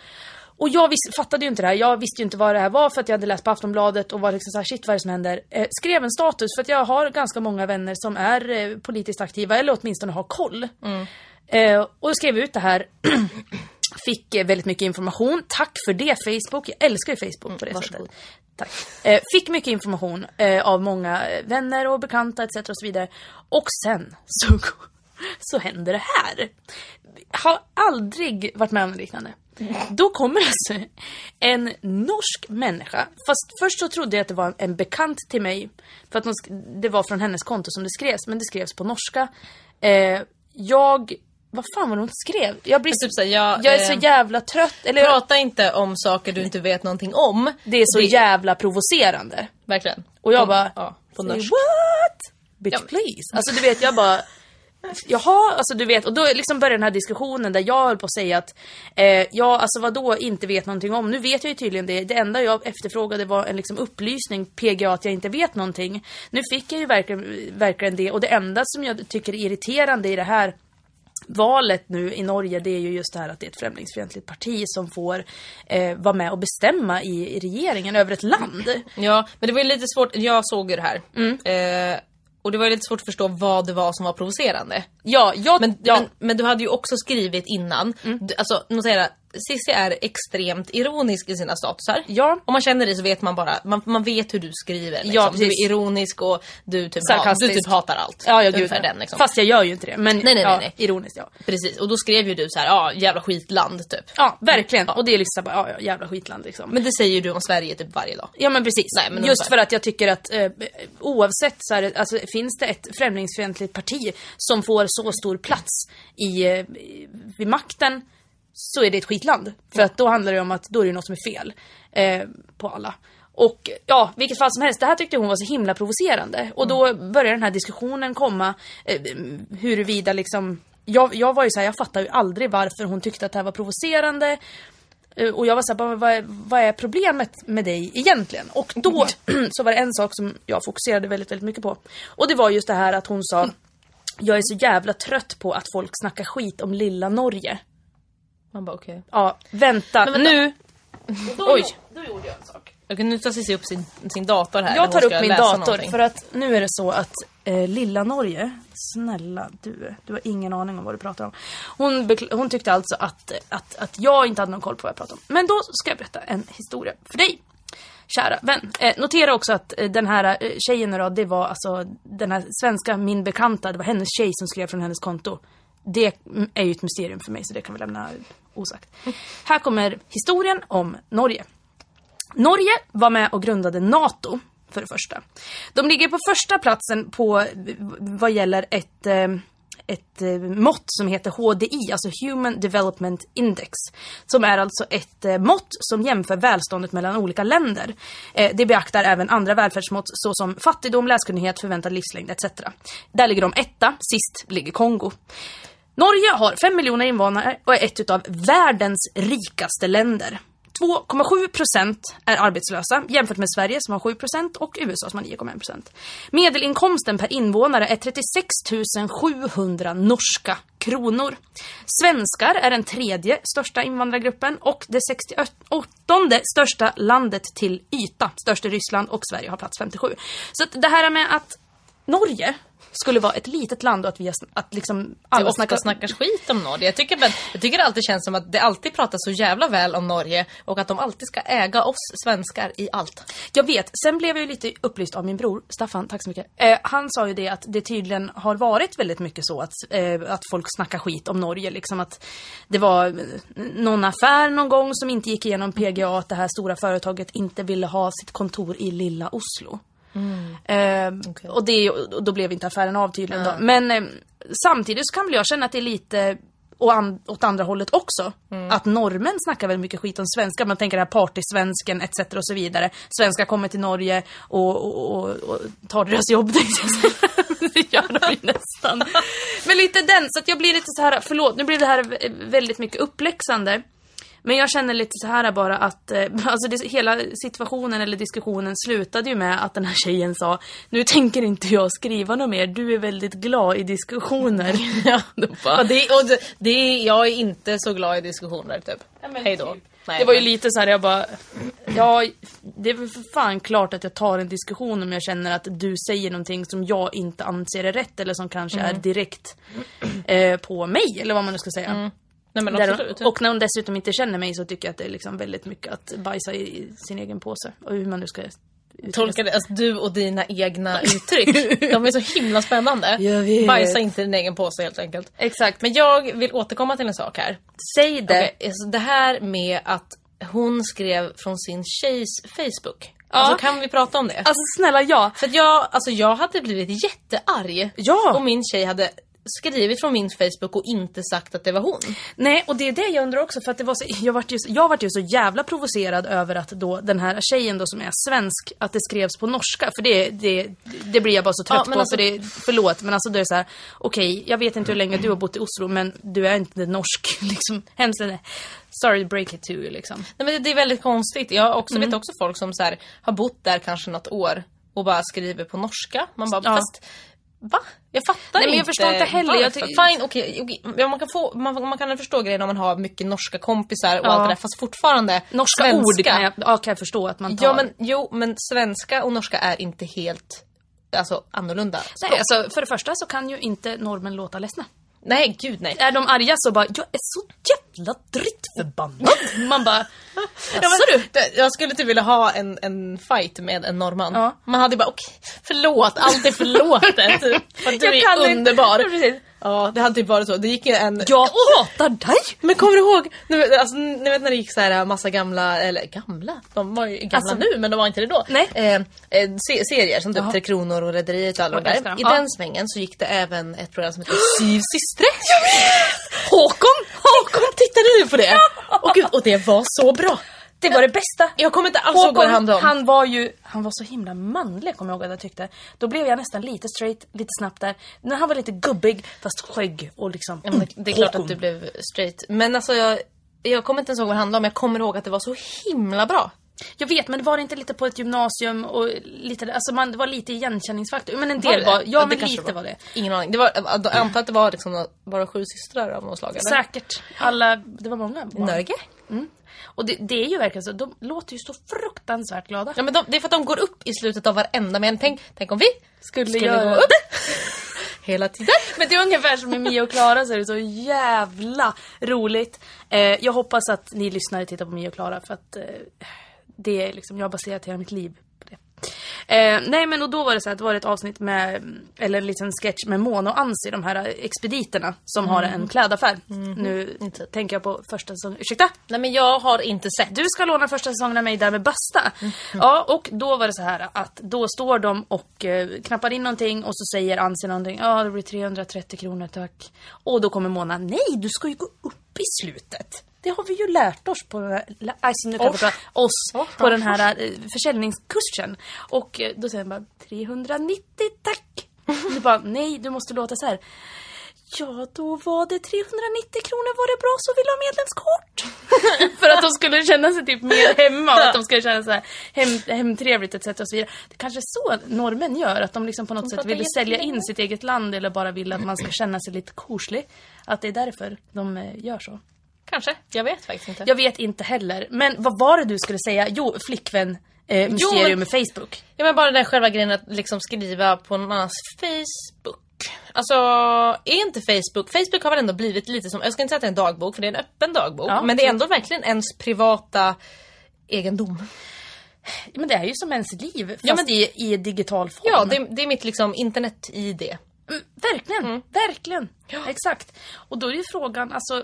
Och jag vis- fattade ju inte det här, jag visste ju inte vad det här var för att jag hade läst på Aftonbladet och var liksom såhär shit vad är det som händer? Eh, skrev en status för att jag har ganska många vänner som är eh, politiskt aktiva eller åtminstone har koll. Eh, och skrev ut det här. Fick eh, väldigt mycket information. Tack för det Facebook. Jag älskar ju Facebook på det varsågod. sättet. Tack. Eh, fick mycket information eh, av många vänner och bekanta etc. och så vidare. Och sen så, så händer det här. Har aldrig varit med om liknande. Då kommer alltså en norsk människa, fast först så trodde jag att det var en bekant till mig, för att det var från hennes konto som det skrevs, men det skrevs på norska. Eh, jag, vad fan var det hon skrev? Jag, blir, Men typ jag, jag är så eh, jävla trött, eller Prata inte om saker du inte vet någonting om. det är så jävla provocerande. Verkligen. Och jag På- bara, Ja, på norsk. what? Bitch Ja, please. Alltså du vet jag bara Jaha, alltså du vet, och då liksom börjar den här diskussionen där jag höll på att säga att eh, Ja, alltså vad då inte vet någonting om. Nu vet jag ju tydligen det. Det enda jag efterfrågade var en liksom upplysning, PGA, att jag inte vet någonting. Nu fick jag ju verkligen, verkligen det och det enda som jag tycker är irriterande i det här valet nu i Norge det är ju just det här att det är ett främlingsfientligt parti som får eh, vara med och bestämma i, i regeringen över ett land. Ja, men det var ju lite svårt. Jag såg ju det här. Mm. Eh, och det var lite svårt att förstå vad det var som var provocerande. Ja, jag, Men, ja. men, men du hade ju också skrivit innan. Du, alltså, notera, Cissi är extremt ironisk i sina statusar. Ja. Om man känner dig så vet man bara, man, man vet hur du skriver. Liksom. Ja, du är ironisk och du typ, ha, du typ hatar allt. Ja, ja gud. Ja. den liksom. Fast jag gör ju inte det. Men nej, ja, nej, nej. ironiskt ja. Precis, och då skrev ju du så här, ja jävla skitland typ. Ja, verkligen. Och det är liksom bara, ja, ja, jävla skitland liksom. Men det säger du om Sverige typ varje dag. Ja men precis. Nej, men Just för att jag tycker att eh, oavsett så är det, alltså, finns det ett främlingsfientligt parti som får så stor plats i, eh, vid makten så är det ett skitland. För att då handlar det om att då är det något som är fel eh, på alla. Och ja, vilket fall som helst, det här tyckte hon var så himla provocerande. Och då började den här diskussionen komma eh, huruvida liksom jag, jag var ju såhär, jag fattar ju aldrig varför hon tyckte att det här var provocerande. Eh, Och jag var såhär, vad, är- vad är problemet med dig egentligen? Och då så var det en sak som jag fokuserade väldigt, väldigt mycket på. Och det var just det här att hon sa, jag är så jävla trött på att folk snackar skit om lilla Norge. Man bara okej. Ja, vänta, vänta. nu. Oj. Då gjorde jag en sak. Okej, nu tar Cissi upp sin, sin dator här. Jag tar upp min dator någonting. för att nu är det så att eh, lilla Norge, snälla du, du har ingen aning om vad du pratar om. Hon, hon tyckte alltså att, att, att jag inte hade någon koll på vad jag pratade om. Men då ska jag berätta en historia för dig. Kära vän. Eh, notera också att eh, den här eh, tjejen då, det var alltså den här svenska min bekanta, det var hennes tjej som skrev från hennes konto. Det är ju ett mysterium för mig så det kan vi lämna osagt. Här kommer historien om Norge. Norge var med och grundade NATO, för det första. De ligger på första platsen på vad gäller ett, eh, ett eh, mått som heter HDI, alltså Human Development Index. Som är alltså ett eh, mått som jämför välståndet mellan olika länder. Det beaktar även andra välfärdsmått såsom fattigdom, läskunnighet, förväntad livslängd etc. Där ligger de etta, sist ligger Kongo. Norge har 5 miljoner invånare och är ett utav världens rikaste länder. 2,7 procent är arbetslösa jämfört med Sverige som har 7 procent och USA som har 9,1 procent. Medelinkomsten per invånare är 36 700 norska kronor. Svenskar är den tredje största invandrargruppen och det 68 största landet till yta. Störst är Ryssland och Sverige har plats 57. Så det här med att Norge skulle vara ett litet land och att vi har, att liksom alla snackar... snackar skit om Norge. Jag tycker, jag tycker det alltid känns som att det alltid pratas så jävla väl om Norge och att de alltid ska äga oss svenskar i allt. Jag vet, sen blev jag ju lite upplyst av min bror, Staffan, tack så mycket. Eh, han sa ju det att det tydligen har varit väldigt mycket så att, eh, att folk snackar skit om Norge. Liksom att det var eh, någon affär någon gång som inte gick igenom PGA, att det här stora företaget inte ville ha sitt kontor i lilla Oslo. Eh, Okej. Och det, och då blev inte affären av tydligen då. Men eh, samtidigt så kan väl jag känna att det är lite och an, åt andra hållet också. Att norrmän snackar väldigt mycket skit om svenskar. Man tänker det här partysvensken etc. och så vidare. Svenskar kommer till Norge och, och, och, och tar deras jobb. det gör de ju nästan. Men lite den, så att jag blir lite så här, förlåt nu blir det här vä- väldigt mycket uppläxande. Men jag känner lite så här bara att, eh, alltså det, hela situationen eller diskussionen slutade ju med att den här tjejen sa Nu tänker inte jag skriva något mer, du är väldigt glad i diskussioner. Ja, och det, och det, det, jag är inte så glad i diskussioner typ. Hej då. Nej, det var ju lite så här, jag bara, ja, det är väl för fan klart att jag tar en diskussion om jag känner att du säger någonting som jag inte anser är rätt eller som kanske är direkt eh, på mig, eller vad man nu ska säga. Nej absolut. och när hon dessutom inte känner mig så tycker jag att det är liksom väldigt mycket att bajsa i sin egen påse. Och hur man nu ska Tolka det, alltså du och dina egna uttryck. De är så himla spännande. Jag vet. Bajsa inte i din egen påse helt enkelt. Exakt. Men jag vill återkomma till en sak här. Säg det. Okej, alltså det här med att hon skrev från sin tjejs Facebook. Alltså kan vi prata om det? Alltså snälla ja. För att jag, alltså jag hade blivit jättearg Ja. om min tjej hade skrivit från min Facebook och inte sagt att det var hon. Nej, och det är det jag undrar också för att det var så, jag vart ju, jag vart ju så jävla provocerad över att då den här tjejen då som är svensk, att det skrevs på norska. För det, det, det blir jag bara så trött Ja, men på. alltså- för det, förlåt, men alltså då är det så här: okej, jag vet inte hur länge du har bott i Oslo, men du är inte norsk. Liksom, hemskt det. Sorry to break it to you liksom. Nej, men det är väldigt konstigt. Jag har också, Mm. vet också folk som så här, har bott där kanske något år och bara skriver på norska. Man bara, Ja. fast Va? Jag fattar Nej, men inte. jag förstår inte heller. Jag Fine, okej. okej. Ja, man, kan få, man, man kan förstå grejen om man har mycket norska kompisar och Ja. allt det där. Fast fortfarande Norska svenska. ord kan jag, ja, kan jag förstå att man tar. Ja men jo, men svenska och norska är inte helt alltså, annorlunda. Nej, alltså, för det första så kan ju inte normen låta ledsna. Nej, gud nej. Är de arga så bara, jag är så jävla drittförbannad. Man bara, Ja, jaså du? jag skulle typ vilja ha en, en fight med en norrman. Ja. Man hade bara okej, förlåt, allt är förlåtet. För du Jag är inte- underbar. Precis. Ja, det hade typ varit så. Det gick en... Jag hatar dig! Men kommer du ihåg, vet, alltså, ni vet när det gick så här massa gamla, eller gamla, de var ju gamla Alltså- nu men de var inte det då. Nej. Eh, eh, se, serier som typ. Tre Kronor och Rederiet och alla Jag de där. I Ja. den svängen så gick det även ett program som heter Syv systrar. Håkon! Håkon, tittade du på det? Och, gud, och det var så bra! Det var det bästa. Jag kommer inte alls ihåg vad det handlade om. han var ju, han var så himla manlig kommer jag ihåg att jag tyckte. Då blev jag nästan lite straight, lite snabbt där. När han var lite gubbig, fast skägg och liksom Ja, det, det är klart att du blev straight. Men alltså jag, jag kommer inte ens ihåg vad det handlade om. Jag kommer ihåg att det var så himla bra. Jag vet, men var det inte lite på ett gymnasium och lite, alltså man, det var lite igenkänningsfaktor. Men en Var del det var, det? ja, det men lite var det. Ingen aning. Det var, jag antar att det var liksom bara sju systrar av något slag eller? Säkert. Alla, det var många barn. Norge? Och det, det är ju verkligen så, de låter ju så fruktansvärt glada. Ja men de, det är för att de går upp i slutet av varenda mening. Tänk, tänk om vi Skulle skulle göra gå upp hela tiden. Men det är ungefär som med Mia och Klara så är det så jävla roligt. Eh, jag hoppas att ni lyssnare tittar på Mia och Klara för att eh, det är liksom, jag har baserat hela mitt liv. Eh, nej men och då var det så att det var ett avsnitt med, eller en liten sketch med Mona och Ansi, de här expediterna som har en klädaffär. Nu tänker jag på första säsongen, ursäkta? Nej men jag har inte sett. Du ska låna första säsongen av mig där med Basta. Ja, och då var det så här att då står de och eh, knappar in någonting och så säger Ansi någonting. Ja, det blir 330 kronor tack. Och då kommer Mona. Nej, du ska ju gå upp i slutet. Det har vi ju lärt oss på, den här- lä- alltså, nu kan jag Oss. prata, oss, Oss, på den här eh, försäljningskursen. Och eh, då säger han bara 390 tack. Du bara nej, du måste låta så här. Ja, då var det 390 kronor. Var det bra så vill ha medlemskort? För att de skulle känna sig typ mer hemma och att de skulle känna sig hem, hemtrevligt etc. Och så vidare. Det kanske är så normen gör, att de liksom på något sätt pratar vill sälja in sitt eget land eller bara vill att man ska känna sig lite koslig. Att det är därför de eh, gör så. Kanske. Jag vet faktiskt inte. Jag vet inte heller. Men vad var det du skulle säga? Jo, flickvän eh, mysterium men- med Facebook. Ja men bara den där själva grejen att liksom skriva på någon annans Facebook. Alltså, är inte Facebook... Facebook har väl ändå blivit lite som, jag ska inte säga att det är en dagbok för det är en öppen dagbok. Ja, men det är ändå verkligen ens privata egendom. Men det är ju som ens liv, fast Ja, men- i, i digital form. Ja, det, det är mitt liksom internet-id. Mm, verkligen, verkligen. Exakt. Och då är ju frågan, alltså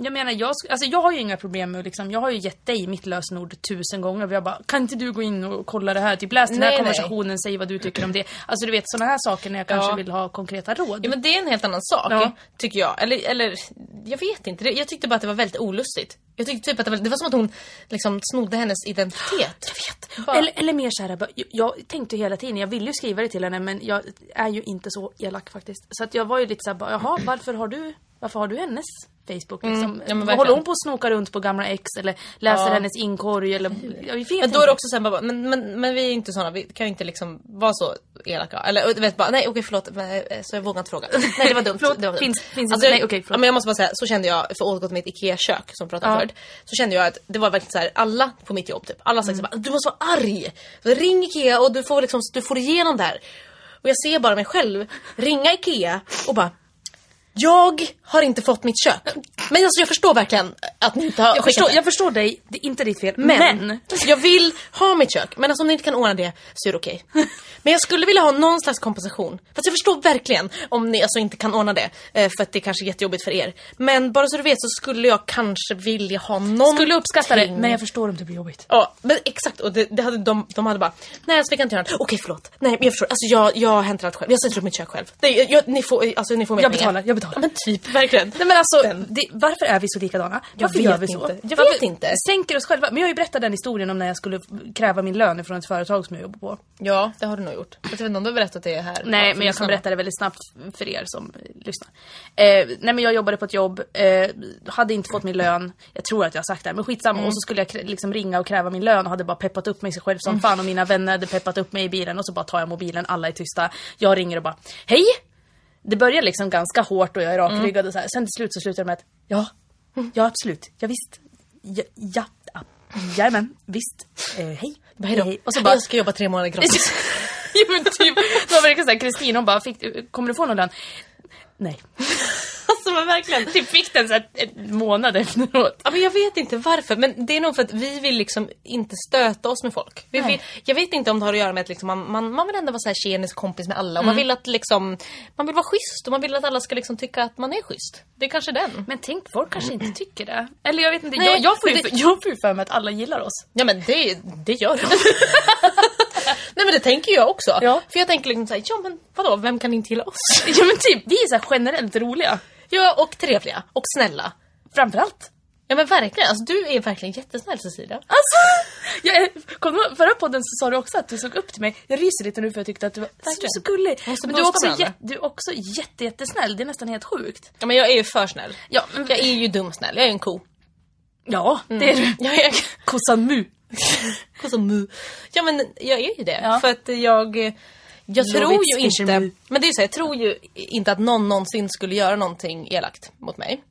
jag menar, jag, alltså jag har ju inga problem med liksom, jag har ju gett dig mitt lösenord tusen gånger. Har bara, kan inte du gå in och kolla det här? Typ läs den här Nej, nej. konversationen, säg vad du tycker om det. Alltså du vet sådana här saker när jag kanske Ja. vill ha konkreta råd. Ja men det är en helt annan sak, Ja. tycker jag. Eller, eller, jag vet inte. Jag tyckte bara att det var väldigt olustigt. Jag tyckte typ att det var, det var som att hon liksom snodde hennes identitet. Jag vet. Eller, eller mer såhär, jag, jag tänkte hela tiden, jag ville ju skriva det till henne men jag är ju inte så elak faktiskt. Så att jag var ju lite såhär, jaha varför har du, varför har du hennes Facebook liksom? Mm, ja, Håller hon på att snoka runt på gamla ex eller läser Ja. hennes inkorg eller, jag vet Men då är det också såhär, bara, men, men, men vi är inte såna, vi kan ju inte liksom vara så elaka. Eller du vet bara, nej okej förlåt, men, eh, så jag vågar inte fråga. Nej det var dumt. Förlåt, det var dumt. finns- finns- alltså, nej, okej, förlåt. men jag måste bara säga, så kände jag, för att återgå till mitt IKEA-kök som pratade Ja. förut. Så kände jag att det var verkligen så här, alla på mitt jobb typ, alla sa Mm. mm. bara, du måste vara arg. Så ring IKEA och du får liksom, du får igenom det här. Och jag ser bara mig själv ringa IKEA och bara jag har inte fått mitt kök. Men alltså jag förstår verkligen att ni inte har Jag förstår, det. jag förstår dig, det är inte ditt fel. Men, Men, jag vill ha mitt kök. Men alltså om ni inte kan ordna det så är det okej. Men jag skulle vilja ha någon slags kompensation. Fast jag förstår verkligen om ni alltså inte kan ordna det. eh, För att det kanske är jättejobbigt för er. Men bara så du vet så skulle jag kanske vilja ha någonting. skulle uppskatta det, men jag förstår om det blir jobbigt. Ja, men exakt. Och det, det hade de, de hade bara, nej alltså vi kan inte göra det. Okej förlåt. Nej men jag förstår. Alltså jag, jag hämtar allt själv. Jag sätter upp mitt kök själv. Nej, jag, ni får, alltså ni får med Jag betalar, jag betalar. Ja, men typ, verkligen. Nej men alltså, det, varför är vi så likadana? Varför vet gör vi så? inte. Jag Varför vet inte. Sänker oss själva. Men jag har ju berättat den historien om när jag skulle kräva min lön från ett företag som jag jobbar på. Ja, det har du nog gjort. Jag vet inte om du har berättat det här. Nej, men jag kan berätta det väldigt snabbt för er som lyssnar. Eh, nej, men jag jobbade på ett jobb, eh, hade inte fått min lön. Jag tror att jag har sagt det, här, men skitsamma. Och så skulle jag liksom ringa och kräva min lön och hade bara peppat upp mig själv som fan. Och mina vänner hade peppat upp mig i bilen och så bara tar jag mobilen, alla är tysta. Jag ringer och bara, hej! Det börjar liksom ganska hårt och jag är rakryggad och så här. Sen till slut så slutar det med att, ja, ja absolut, ja visst. Ja, ja, ja jajamän, visst. Eh, hej. Bara, hej hej. Och så bara, Jag ska jobba tre månader gratis. jo men typ, det var verkligen såhär, Kristin hon bara, fick, kommer du få någon lön? Nej. Alltså men verkligen. Typ fick den såhär en månad efteråt. Ja, men jag vet inte varför, men det är nog för att vi vill liksom inte stöta oss med folk. Vi vill, jag vet inte om det har att göra med att liksom man, man, man vill ändå vara så här tjenis kompis med alla. Och man vill att liksom, man vill vara schysst och man vill att alla ska liksom tycka att man är schysst. Det är kanske den. Men tänk, folk kanske inte tycker det. Eller jag vet inte, Nej, jag, jag, får ju, det- jag får ju för mig att alla gillar oss. Ja men det, det gör de. Nej men det tänker jag också. Ja. För jag tänker liksom såhär, ja men vadå, vem kan inte gilla oss? Ja men typ, vi är såhär generellt roliga. Ja och trevliga och snälla. Framförallt. Ja men verkligen, alltså du är verkligen jättesnäll Cecilia. Alltså! Jag, kom förra podden så sa du också att du såg upp till mig. Jag ryser lite nu för jag tyckte att du var så, Verkligen. så gullig. Men du är, också du är också jätte, jättesnäll. Det är nästan helt sjukt. Ja men jag är ju för snäll. Ja, men, Jag är ju dumsnäll, jag är en ko. ja det är du. Jag är Kossan mu. Kossan mu. Ja men jag är ju det. Ja. För att jag... Jag tror ju inte... Men det är så, jag tror ju inte att någon någonsin skulle göra någonting elakt mot mig.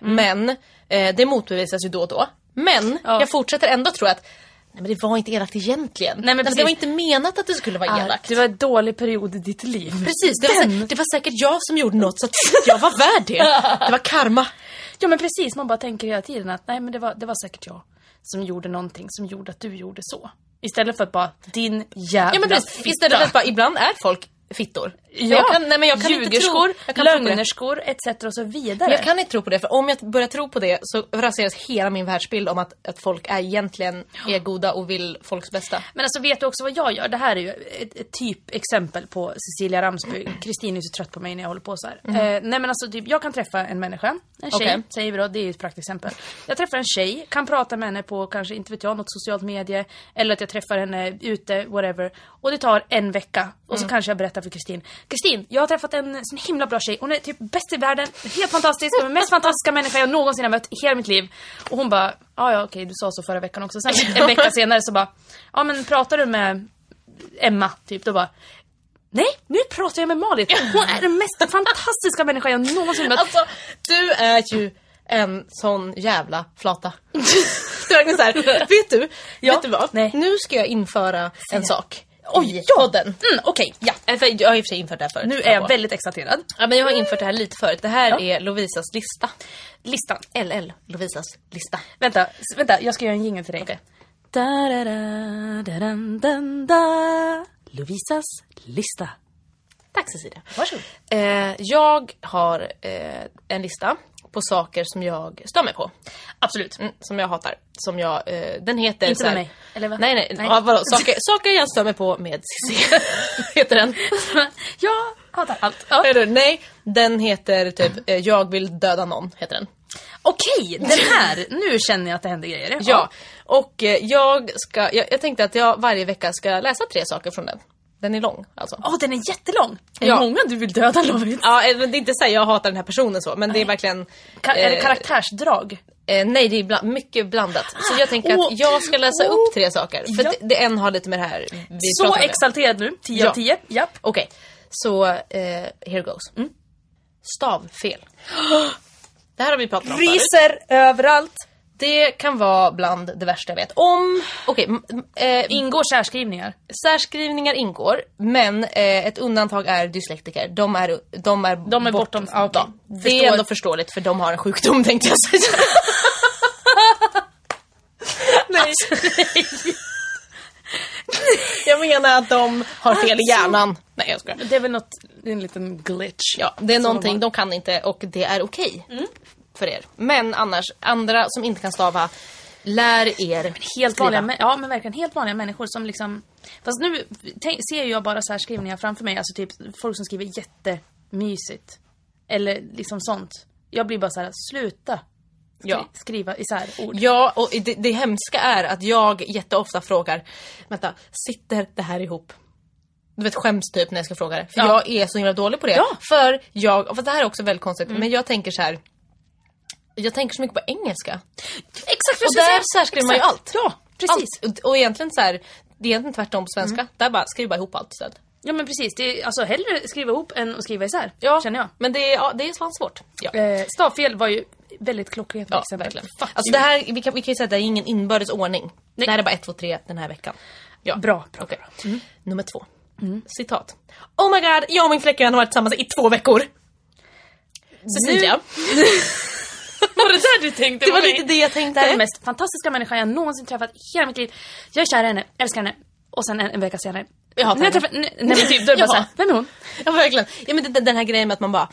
Mm. Men eh, det motbevisas ju då och då. Men Ja. jag fortsätter ändå tro att Nej men det var inte elakt egentligen. Nej, men det precis. var inte menat att det skulle vara Ah, elakt. det var en dålig period i ditt liv. Precis, det var, Den. sä- det var säkert jag som gjorde något så att jag var värd det. Det var karma. Ja men precis, man bara tänker hela tiden att nej men det var, det var säkert jag som gjorde någonting som gjorde att du gjorde så. Istället för att bara din jävla Ja men precis, istället för att bara, ibland är folk fittor. Ja, jag kan, nej, men jag kan inte ljugerskor, kan tro lögnerskor etc. och så vidare. Jag kan inte tro på det, för om jag börjar tro på det så raseras hela min världsbild om att, att folk är egentligen är goda och vill folks bästa. Men alltså vet du också vad jag gör? Det här är ju ett, ett typexempel på Cecilia Ramsby. Kristin är så trött på mig när jag håller på så här. Eh, nej men alltså typ, jag kan träffa en människa, en tjej Okej. säger vi då, det är ju ett praktexempel. Jag träffar en tjej, kan prata med henne på kanske, inte vet jag, något socialt medie. Eller att jag träffar henne ute, whatever. Och det tar en vecka. Och så kanske jag berättar för Kristin. Kristin, jag har träffat en sån himla bra tjej. Hon är typ bäst i världen, helt fantastisk, den mest fantastiska människa jag någonsin har mött i hela mitt liv. Och hon bara, ja ja okej du sa så förra veckan också. Sen en vecka senare så bara, ja men pratar du med Emma, typ, då bara Nej, nu pratar jag med Malin. Hon är den mest fantastiska människa jag någonsin mött. Alltså, du är ju en sån jävla flata. du är verkligen såhär, vet du? Ja. Vet du vad? Nej. Nu ska jag införa en sak. Oj, ja. Mm, Okej, ja. Eh, för Jag har i och för sig infört det här förut. Nu är jag väldigt exalterad. Ja men jag har infört det här lite förut. Det här Ja. är Lovisas lista. Listan. LL, Lovisas lista. Vänta, vänta, jag ska göra en jingle till dig. Da, da, da, da. Lovisas lista. Tack Cecilia. Varsågod. Eh, jag har eh, en lista på saker som jag stör mig på. Absolut. Mm, som jag hatar. Som jag, eh, den heter... Inte med mig, eller vad? Nej nej, Nej. Ja, vadå? Saker, saker jag stör mig på med Cissi. heter den. jag hatar allt. Ja. Eller, nej, den heter typ eh, Jag vill döda någon. Heter den. Okej, den här. Nu känner jag att det händer grejer. Ja, och eh, jag ska, jag, jag tänkte att jag varje vecka ska läsa tre saker från den. Den är lång alltså. Åh, den är jättelång. Är Ja. det många du vill döda Lovit? Ja, eh, men det är inte så här, jag hatar den här personen så, men det är verkligen... Ka- är det eh, karaktärsdrag? Eh, nej, det är bland, mycket blandat. Så jag tänker Åh, att jag ska läsa åh. upp tre saker. För Ja. det, det en har lite med det här vi Så exalterad nu. 10 Ja. av 10. Japp. Okej, så eh, here goes. Mm. Stavfel. Det här har vi pratat om förut. Riser överallt. Det kan vara bland det värsta jag vet. Om, okej, m- eh, Ingår särskrivningar. särskrivningar ingår, men eh, ett undantag är dyslektiker. De är, de är, De är bortom- ja, okej. ja, Det är ändå förståeligt för de har en sjukdom tänkte jag säga. Nej. jag menar att de har fel i hjärnan. Nej jag skojar. Det är väl något, en liten glitch. Ja, det är någonting de de kan inte och det är okej Mm. För er. Men annars, andra som inte kan stava, lär er Helt skriva. vanliga, ja men verkligen helt vanliga människor som liksom Fast nu tänk, ser jag bara särskrivningar framför mig, alltså typ folk som skriver jättemysigt. Eller liksom sånt. Jag blir bara så här: sluta Ja. skriva isär ord. Ja, och det, det hemska är att jag jätteofta frågar, vänta, sitter det här ihop? Du vet skäms typ när jag ska fråga det. För Ja. jag är så himla dålig på det. Ja. För jag, för det här är också väldigt konstigt, men jag tänker så här. Jag tänker så mycket på engelska. Exakt Och där särskriver man ju allt. Ja, precis. Allt. Och, och egentligen så här, det är egentligen tvärtom på svenska. Där bara skriver bara ihop allt istället. Ja men precis, det är alltså hellre skriva ihop än att skriva isär. Ja, Känner jag. Men det är, ja, det är fan svårt. Ja. Eh, stavfel var ju väldigt klockrent Ja, verkligen. Alltså det här, vi kan, vi kan ju säga att det är ingen inbördes ordning. Nej. Det här är bara 1, 2, 3 den här veckan. Ja. Bra, bra, Okej. bra. Mm. Nummer två. Citat. Oh my god, jag och min flickvän har varit tillsammans i två veckor. Cecilia. Var det där du tänkte Det var lite det jag tänkte. Det är den mest fantastiska människan jag någonsin träffat i hela mitt liv. Jag är kär i henne, älskar henne. Och sen en, en vecka senare. Jag hatar henne. nej, nej men typ, då är det bara såhär, vem är hon? Ja verkligen. Ja men det- den här grejen med att man bara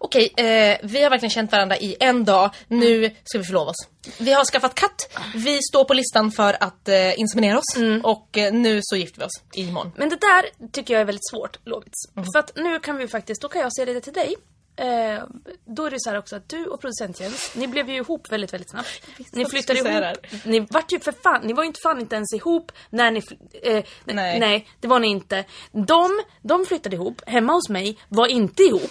Okej, eh, vi har verkligen känt varandra i en dag. Nu ska vi förlova oss. Vi har skaffat katt. Vi står på listan för att eh, inseminera oss. Och eh, nu så gifter vi oss imorgon. Men det där tycker jag är väldigt svårt, Lovits. Mhm. För att nu kan vi faktiskt, då kan jag säga lite till dig. Eh, då är det så här också att du och producent Jens, ni blev ju ihop väldigt, väldigt snabbt. Ni flyttade ihop. Ni vart ju för fan, ni var ju inte fan inte ens ihop när ni... Eh, Nej. nej. det var ni inte. De, de flyttade ihop, hemma hos mig, var inte ihop.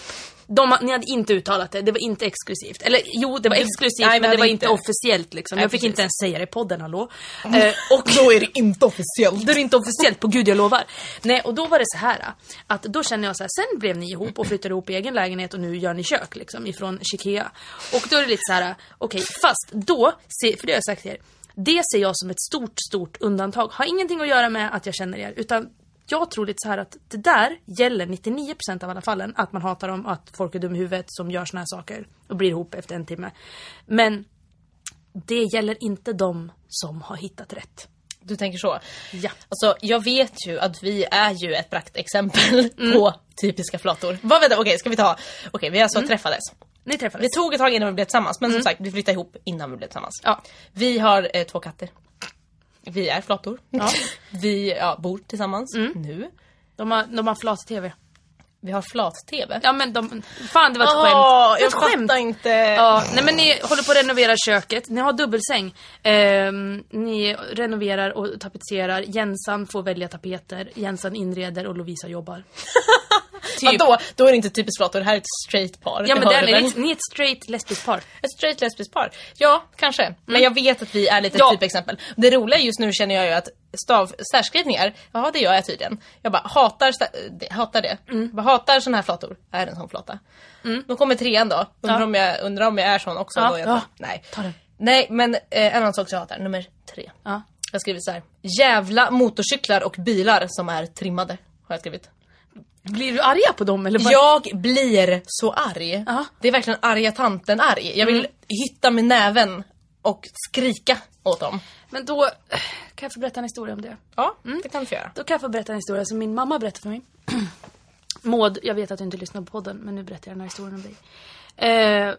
De, ni hade inte uttalat det, det var inte exklusivt. Eller jo, det var exklusivt Nej, men det var inte- inte officiellt liksom. Nej, jag fick precis. inte ens säga det i podden, hallå. Eh, och Då är det inte officiellt. då är det inte officiellt, på gud jag lovar. Nej, och då var det så här att då känner jag så här, sen blev ni ihop och flyttade ihop i egen lägenhet och nu gör ni kök liksom ifrån Ikea. Och då är det lite så här, okej, fast då, för det har jag sagt till er, det ser jag som ett stort, stort undantag. Har ingenting att göra med att jag känner er, utan jag tror lite så här att det där gäller 99% av alla fallen, att man hatar dem, att folk är dum i huvudet som gör såna här saker och blir ihop efter en timme. Men det gäller inte de som har hittat rätt. Du tänker så? Ja. Alltså jag vet ju att vi är ju ett praktexempel Mm. på typiska flator. Vad vänta, okej ska vi ta, okej vi alltså Mm. träffades. Ni träffades? Det tog ett tag innan vi blev tillsammans men som sagt vi flyttade ihop innan vi blev tillsammans. Ja. Vi har eh, två katter. Vi är flator. Ja. Vi ja, bor tillsammans nu. De har, de har flat-tv. Vi har flat-tv. Ja men de... Fan det var ett Åh, skämt. Jag fattar inte. Ja, nej men ni håller på att renovera köket, ni har dubbelsäng. Ehm, ni renoverar och tapetserar, Jensan får välja tapeter, Jensan inreder och Lovisa jobbar. typ. Vadå? Då är det inte typiskt flator, det här är ett straight par. Ja men det är, ni, ni, är ett straight lesbiskt par. Ett straight lesbiskt par? Ja, kanske. Men jag vet att vi är lite Ja. typexempel. Det roliga just nu känner jag ju att stav, särskrivningar, ja det gör jag tydligen. Jag bara hatar, hatar det. Jag bara hatar såna här flator. Är en sån flata. Då kommer trean då. Undrar, Ja. om, jag, undrar om jag är sån också. Ja, då jag ja. Nej. Ta den. Nej men eh, en annan sak som jag hatar, nummer tre. Ja. Jag har skrivit så här. Jävla motorcyklar och bilar som är trimmade. Har jag skrivit. Blir du arga på dem eller? Bara... Jag blir så arg. Ja. Det är verkligen arga tanten arg. Jag vill hytta med näven och skrika åt dem. Men då kan jag få berätta en historia om det. Ja, det kan du få göra. Då kan jag få berätta en historia som min mamma berättade för mig. Maud, jag vet att du inte lyssnar på podden, men nu berättar jag den här historien om dig. Eh,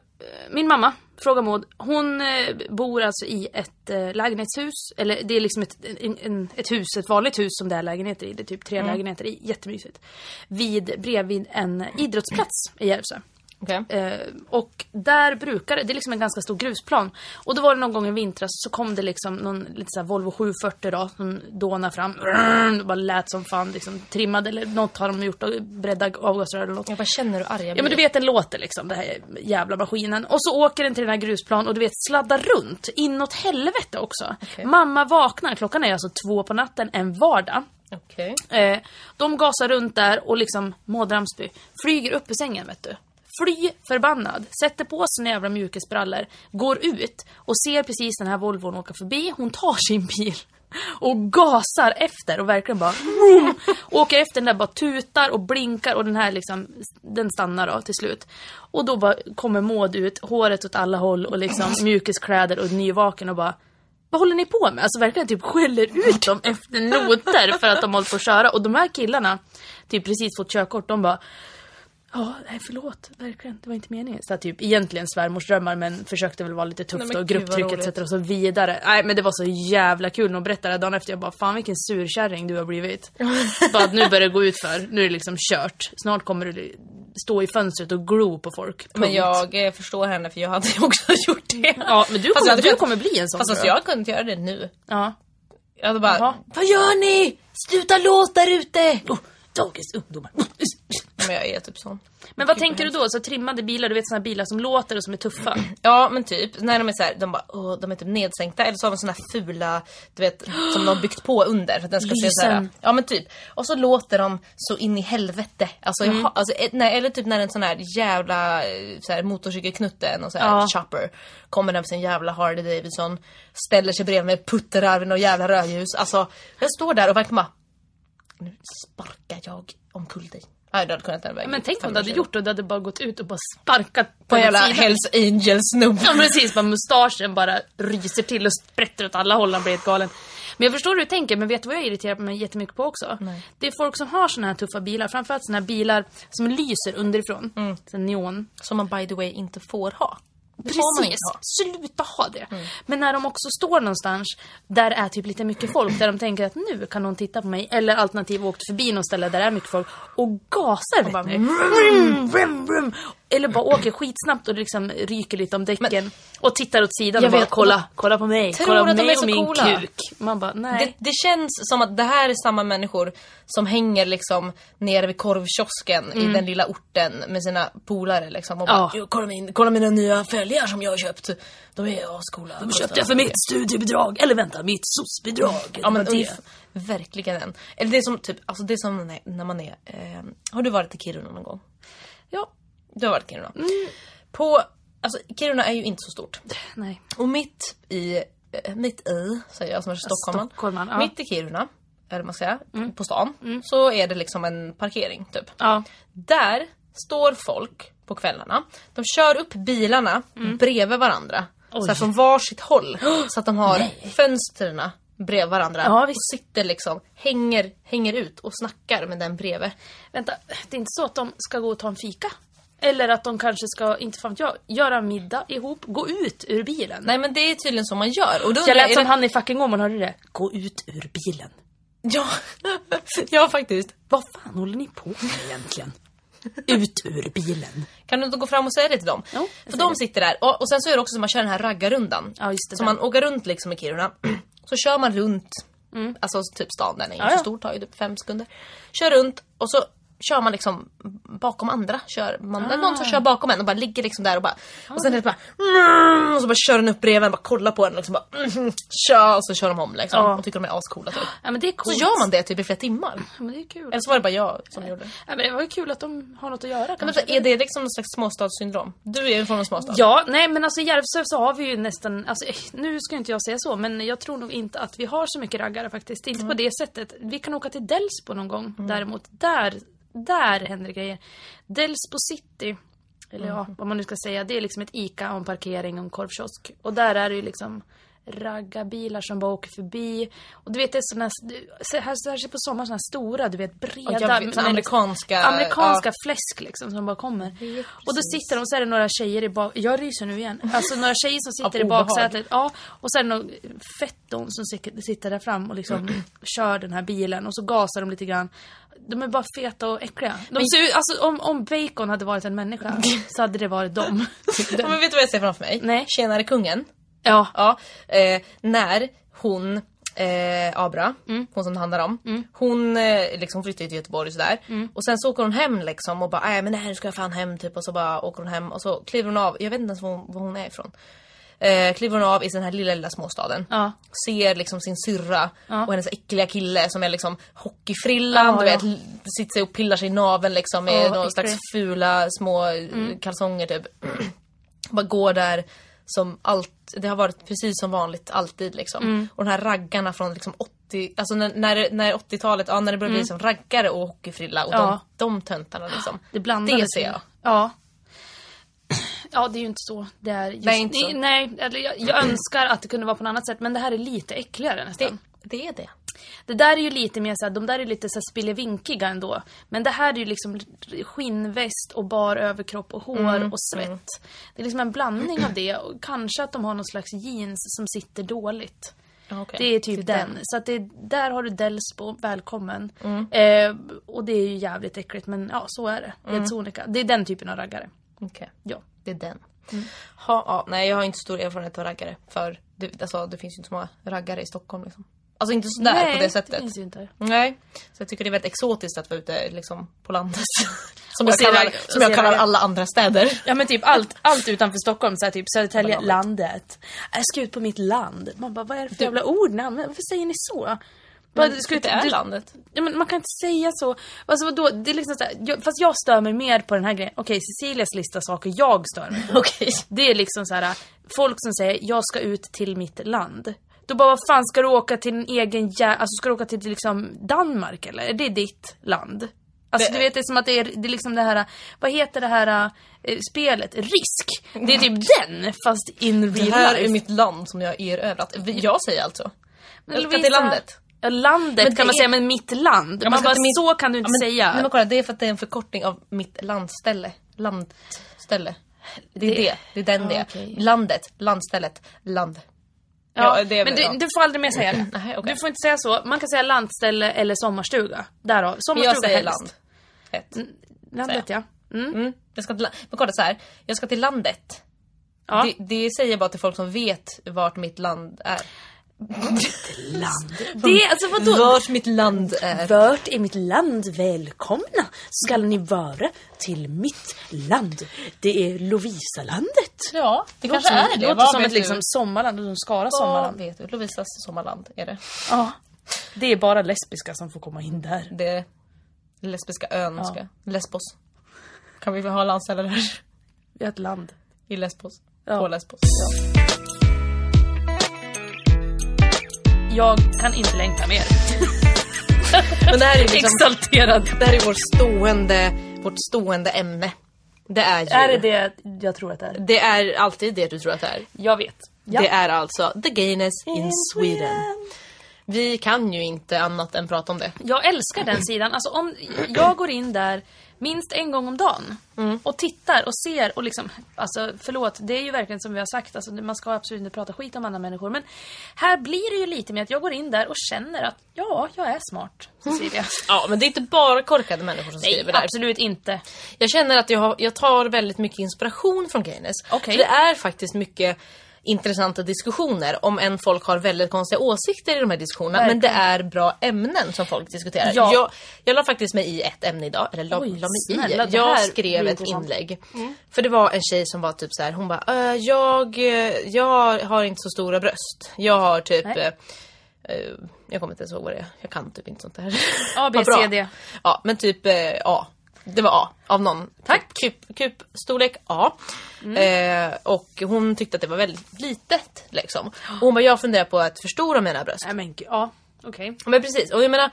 min mamma, fråga Maud, hon eh, bor alltså i ett eh, lägenhetshus, eller det är liksom ett, en, en, ett hus, ett vanligt hus som det är lägenheter i, det är typ tre lägenheter i, jättemysigt. Vid, bredvid en idrottsplats i Järvsö. Okej. Eh, och där brukar det, det är liksom en ganska stor grusplan. Och då var det någon gång i vintras så kom det liksom någon lite så här Volvo 740 då, som dånade fram. Det bara lät som fan liksom trimmad eller något har de gjort, och bredda avgasrör eller något. Jag bara känner hur arg jag Ja blir. men du vet den låter liksom, den här jävla maskinen. Och så åker den till den här grusplan och du vet sladdar runt inåt helvete också. Mamma vaknar, klockan är alltså två på natten en vardag. Okej. Eh, de gasar runt där och liksom Maud Ramsby flyger upp ur sängen vet du. Fly förbannad, sätter på sina jävla mjukisbrallor, går ut och ser precis den här Volvon åka förbi. Hon tar sin bil och gasar efter och verkligen bara vroom, åker efter den där, bara tutar och blinkar och den här liksom, den stannar då till slut. Och då bara kommer Maud ut, håret åt alla håll och liksom mjukiskläder och nyvaken och bara vad håller ni på med? Alltså verkligen typ skäller ut dem efter noter för att de håller på att köra. Och de här killarna, typ precis fått körkort, de bara Ja, nej förlåt, verkligen, det var inte meningen. Så typ egentligen svärmorsdrömmar men försökte väl vara lite tufft Nej, men och gud, vad grupptryck roligt. etc och så vidare. Nej men det var så jävla kul. De berättade dagen efter, jag bara fan vilken surkärring du har blivit. bara att nu börjar det gå ut för nu är det liksom kört. Snart kommer du stå i fönstret och glo på folk. Men Punkt. jag eh, förstår henne för jag hade också gjort det. Ja men du kommer, du kunnat- kommer bli en sån Fast alltså, jag kunde inte göra det nu. Ja. Jag hade bara, Jaha. vad gör ni? Sluta låt där ute! Oh, dagens ungdomar. Men jag är typ sån. Men vad tänker du då? Så trimmade bilar, du vet såna här bilar som låter och som är tuffa? Ja men typ, när de är så här, de bara åh, de är typ nedsänkta eller så har de såna här fula, du vet, som de har byggt på under för att den ska se så här. Ja men typ. Och så låter de så in i helvete. Alltså, jag ha, alltså nej, eller typ när en sån här jävla eh, så här, motorcykelknutte, en sån här Ja. chopper, kommer där med sin jävla Harley Davidson, ställer sig bredvid med puttrar vid något jävla rödljus. Alltså, jag står där och verkligen bara, nu sparkar jag omkull dig. Nej, du hade kunnat vägen. Men tänk vad du 500 hade gjort och du hade bara gått ut och bara sparkat På sidan. Hells Angels snubbe. Ja precis, bara mustaschen bara ryser till och sprätter åt alla håll, han blir helt galen. Men jag förstår hur du tänker, men vet du vad jag irriterar mig jättemycket på också? Nej. Det är folk som har såna här tuffa bilar, framförallt såna här bilar som lyser underifrån. Mm. Så neon. Som man by the way inte får ha. Det Precis, sluta ha det. Men när de också står någonstans där det är typ lite mycket folk, där de tänker att nu kan någon titta på mig, eller alternativt åkt förbi något ställe där det är mycket folk och gasar vet bara, ni. Vrum, vrum, vrum. Eller bara åker skitsnabbt och liksom ryker lite om däcken och tittar åt sidan och bara vet, kolla, kolla på mig, tror kolla på mig är så och min coola. kuk. Man bara Det, nej. det känns som att det här är samma människor som hänger liksom nere vid korvkiosken i den lilla orten med sina polare liksom och bara Ja. "Jo, kolla, min, kolla mina nya fälgar som jag har köpt. De är ascoola. De köpte jag för mitt studiebidrag, eller vänta, mitt SOS-bidrag. Ja men Det det. verkligen den. Eller det är som typ, alltså det är som när, när man är, eh, har du varit i Kiruna någon gång? Ja, Du har varit i Kiruna. På, alltså Kiruna är ju inte så stort. nej. Och mitt i, eh, mitt i, säger jag som är stockholmare. Stockholmaren, ja. Mm. Mitt i Kiruna, eller man ska säga, på stan, så är det liksom en parkering typ. Ja. Där står folk på kvällarna. De kör upp bilarna bredvid varandra. Så här från varsitt håll. Så att de har fönstren bredvid varandra. Ja. Och sitter liksom, hänger, hänger ut och snackar med den bredvid. Vänta, det är inte så att de ska gå och ta en fika? Eller att de kanske ska, inte fan jag, göra middag ihop, gå ut ur bilen? Nej men det är tydligen så man gör. Och då jag lät som det- han i fucking Åmål, hörde du det? Gå ut ur bilen. Ja, ja faktiskt. Vad fan håller ni på med egentligen? Ut ur bilen. Kan du inte gå fram och säga det till dem? Jo, För de sitter där. Och, och sen så är det också som man kör den här raggarrundan. Ja, just det, Så den. man åker runt liksom i Kiruna. Så kör man runt. Alltså typ stan, den är inte Mm. Ja. så stor, tar ju typ fem sekunder. Kör runt och så kör man liksom bakom andra. Kör man, är någon som Ah. kör bakom en och bara ligger liksom där och bara... Och sen är det bara... Mm, och så bara kör den upp bredvid en, bara kollar på en och liksom bara... Mm, kör! Och så kör de om liksom. Ja. Och tycker de är ascoola typ. Ja men det är Så coolt. gör man det typ i flera timmar. Ja, men det är kul. Eller så var det bara jag som gjorde det. Ja, men det var ju kul att de har något att göra Men kanske. är det liksom någon slags småstadssyndrom? Du är ju från en småstad. Ja, nej men alltså i Järvsö så har vi ju nästan, alltså eh, nu ska inte jag säga så, men jag tror nog inte att vi har så mycket raggare faktiskt. Inte på det sättet. Vi kan åka till Delsbo någon gång däremot. Där, där händer det grejer. Delsbo city, eller ja, vad man nu ska säga, det är liksom ett ICA och en parkering och en korvkiosk. Och där är det ju liksom raggarbilar som bara åker förbi. Och du vet det är såna här, här, särskilt på sommaren, såna här stora, du vet breda. Vet, amerikanska- Amerikanska ja. fläsk liksom som bara kommer. Och då sitter de så är det några tjejer i bak... Jag ryser nu igen. Alltså några tjejer som sitter i baksätet. Ja, och så är det någon fetton som sitter- sitter där fram och liksom kör den här bilen och så gasar de lite grann. De är bara feta och äckliga. De ser ut, alltså om, om Bacon hade varit en människa så hade det varit dem. Ja, men vet du vad jag ser framför mig? Nej. Tjenare kungen. Ja. Ja, eh, när hon, eh, Abra, hon som det handlar om, hon eh, liksom flyttar till Göteborg och sådär. Och sen så åker hon hem liksom och bara nej men nej nu ska jag fan hem typ och så bara åker hon hem och så kliver hon av, jag vet inte ens var hon, var hon är ifrån. Eh, kliver hon av i den här lilla lilla småstaden. Ja. Ser liksom sin syrra och hennes äckliga kille som är liksom hockeyfrillan, Ja, du ja. vet, sitter sig och pillar sig i naveln liksom med Ja, någon äcklig. slags fula små mm. kalsonger typ. bara går där som allt, det har varit precis som vanligt alltid liksom. Mm. Och de här raggarna från liksom 80, alltså när, när, när 80-talet, ja när det började bli som raggare och hockeyfrilla och Mm. Ja. de, de töntarna liksom. Det Det ser jag. Ja. Ja, det är ju inte så det är just Nej, inte så. Nej, eller jag, jag önskar att det kunde vara på något annat sätt, men det här är lite äckligare nästan. Det, är det. Det där är ju lite mer såhär, de där är lite såhär spillevinkiga ändå. Men det här är ju liksom skinnväst och bar överkropp och hår Mm, och svett. Det är liksom en blandning av det och kanske att de har någon slags jeans som sitter dåligt. Okej. Det är typ Det är den. Så att det, där har du Delsbo, välkommen. Mm. Eh, och det är ju jävligt äckligt men ja, så är det. Mm. sonika. Det är den typen av raggare. Okej. Ja. Det är den. Mm. Ha, ja, nej jag har inte stor erfarenhet av raggare. För det, alltså, det finns ju inte så många raggare i Stockholm liksom. Alltså inte sådär Nej, på det sättet. det finns ju inte. Nej. Så jag tycker det är väldigt exotiskt att vara ute liksom på landet. Som, Och jag kallar, ragg- som jag kallar alla andra städer. Ja men typ allt, allt utanför Stockholm, så här, typ Södertälje, men- landet. Jag ska ut på mitt land. Man bara, vad är det för jävla ord ni använder? Varför säger ni så? Bara, Men ska ut- det är det- landet. Ja, men man kan inte säga så. Alltså vadå? Det är liksom så här, jag, fast jag stör mig mer på den här grejen. Okej, Cecilias lista saker jag stör mig på. Okej. Det är liksom så här, folk som säger jag ska ut till mitt land. Då bara, vad fan ska du åka till din egen jä... Alltså ska du åka till liksom Danmark eller? Är det ditt land? Alltså Det- du vet, det är som att det är, det är liksom det här, vad heter det här eh, spelet? Risk! Det är typ den, fast in Det real här life. är mitt land som jag har erövrat. Jag säger alltså. Men Lovisa- till landet. Ja, landet Men kan det man är- säga, men mitt land. Ja, man bara, mitt- så kan du inte Ja, men, säga. Nej, men kolla, det är för att det är en förkortning av mitt landställe. Landställe. Det är Det- det. Det är den Ja, det är. okej. Landet, landstället, land. Ja, Ja, men du, du får aldrig mer säga det. Nej, okej. Du får inte säga så. Man kan säga landställe eller sommarstuga. Där då. Men Sommarstuga jag säger helst. land. Ett. Landet säger ja. Mm. Mm. Jag ska till, men kolla så här. jag ska till landet. ja. Det, det säger jag bara till folk som vet vart mitt land är. Land. Det, alltså vadå? Vart mitt land är. Vart är mitt land? Välkomna skall ni vara till mitt land. Det är Lovisalandet. Ja, det Låter kanske som, är det. låter Vad som ett du? liksom sommarland, som Skara Vad sommarland. vet du? Lovisas sommarland är det. Ja. Det är bara lesbiska som får komma in där. Det är lesbiska ön. Ska. Lesbos. Kan vi få ha landställe där? Vi har ett land. I Lesbos. Ja. På Lesbos. Jag kan inte längta mer. Men det här är liksom, Exalterad. det här är vårt stående, vårt stående ämne. Det är ju... Är det det jag tror att det är? Det är alltid det du tror att det är. Jag vet. Ja. Det är alltså The Gayness in Sweden. Vi kan ju inte annat än prata om det. Jag älskar den sidan. Alltså om jag går in där minst en gång om dagen och tittar och ser och liksom, alltså förlåt, det är ju verkligen som vi har sagt, alltså, man ska absolut inte prata skit om andra människor. Men här blir det ju lite med att jag går in där och känner att ja, jag är smart, Cecilia. Ja, men det är inte bara korkade människor som Nej, skriver där. absolut inte. Jag känner att jag, har, jag tar väldigt mycket inspiration från Keynes. För det är faktiskt mycket intressanta diskussioner om än folk har väldigt konstiga åsikter i de här diskussionerna. Men det är bra ämnen som folk diskuterar. Ja. Jag, jag la faktiskt mig i ett ämne idag. Eller la, Oj, la mig snälla, i. Jag skrev ett intressant. inlägg. För det var en tjej som var typ så här. hon bara "Äh, jag, jag har inte så stora bröst. Jag har typ Nej. eh, eh, jag kommer inte ens ihåg vad det är. Jag kan typ inte sånt där. A, B. C, D. Ja, men typ eh, A. Det var A av någon. Tack. Kup, kup, storlek A. Eh, och hon tyckte att det var väldigt litet liksom. Och hon bara, jag funderar på att förstora mina bröst. Nej men ja, okej. Men precis, och jag menar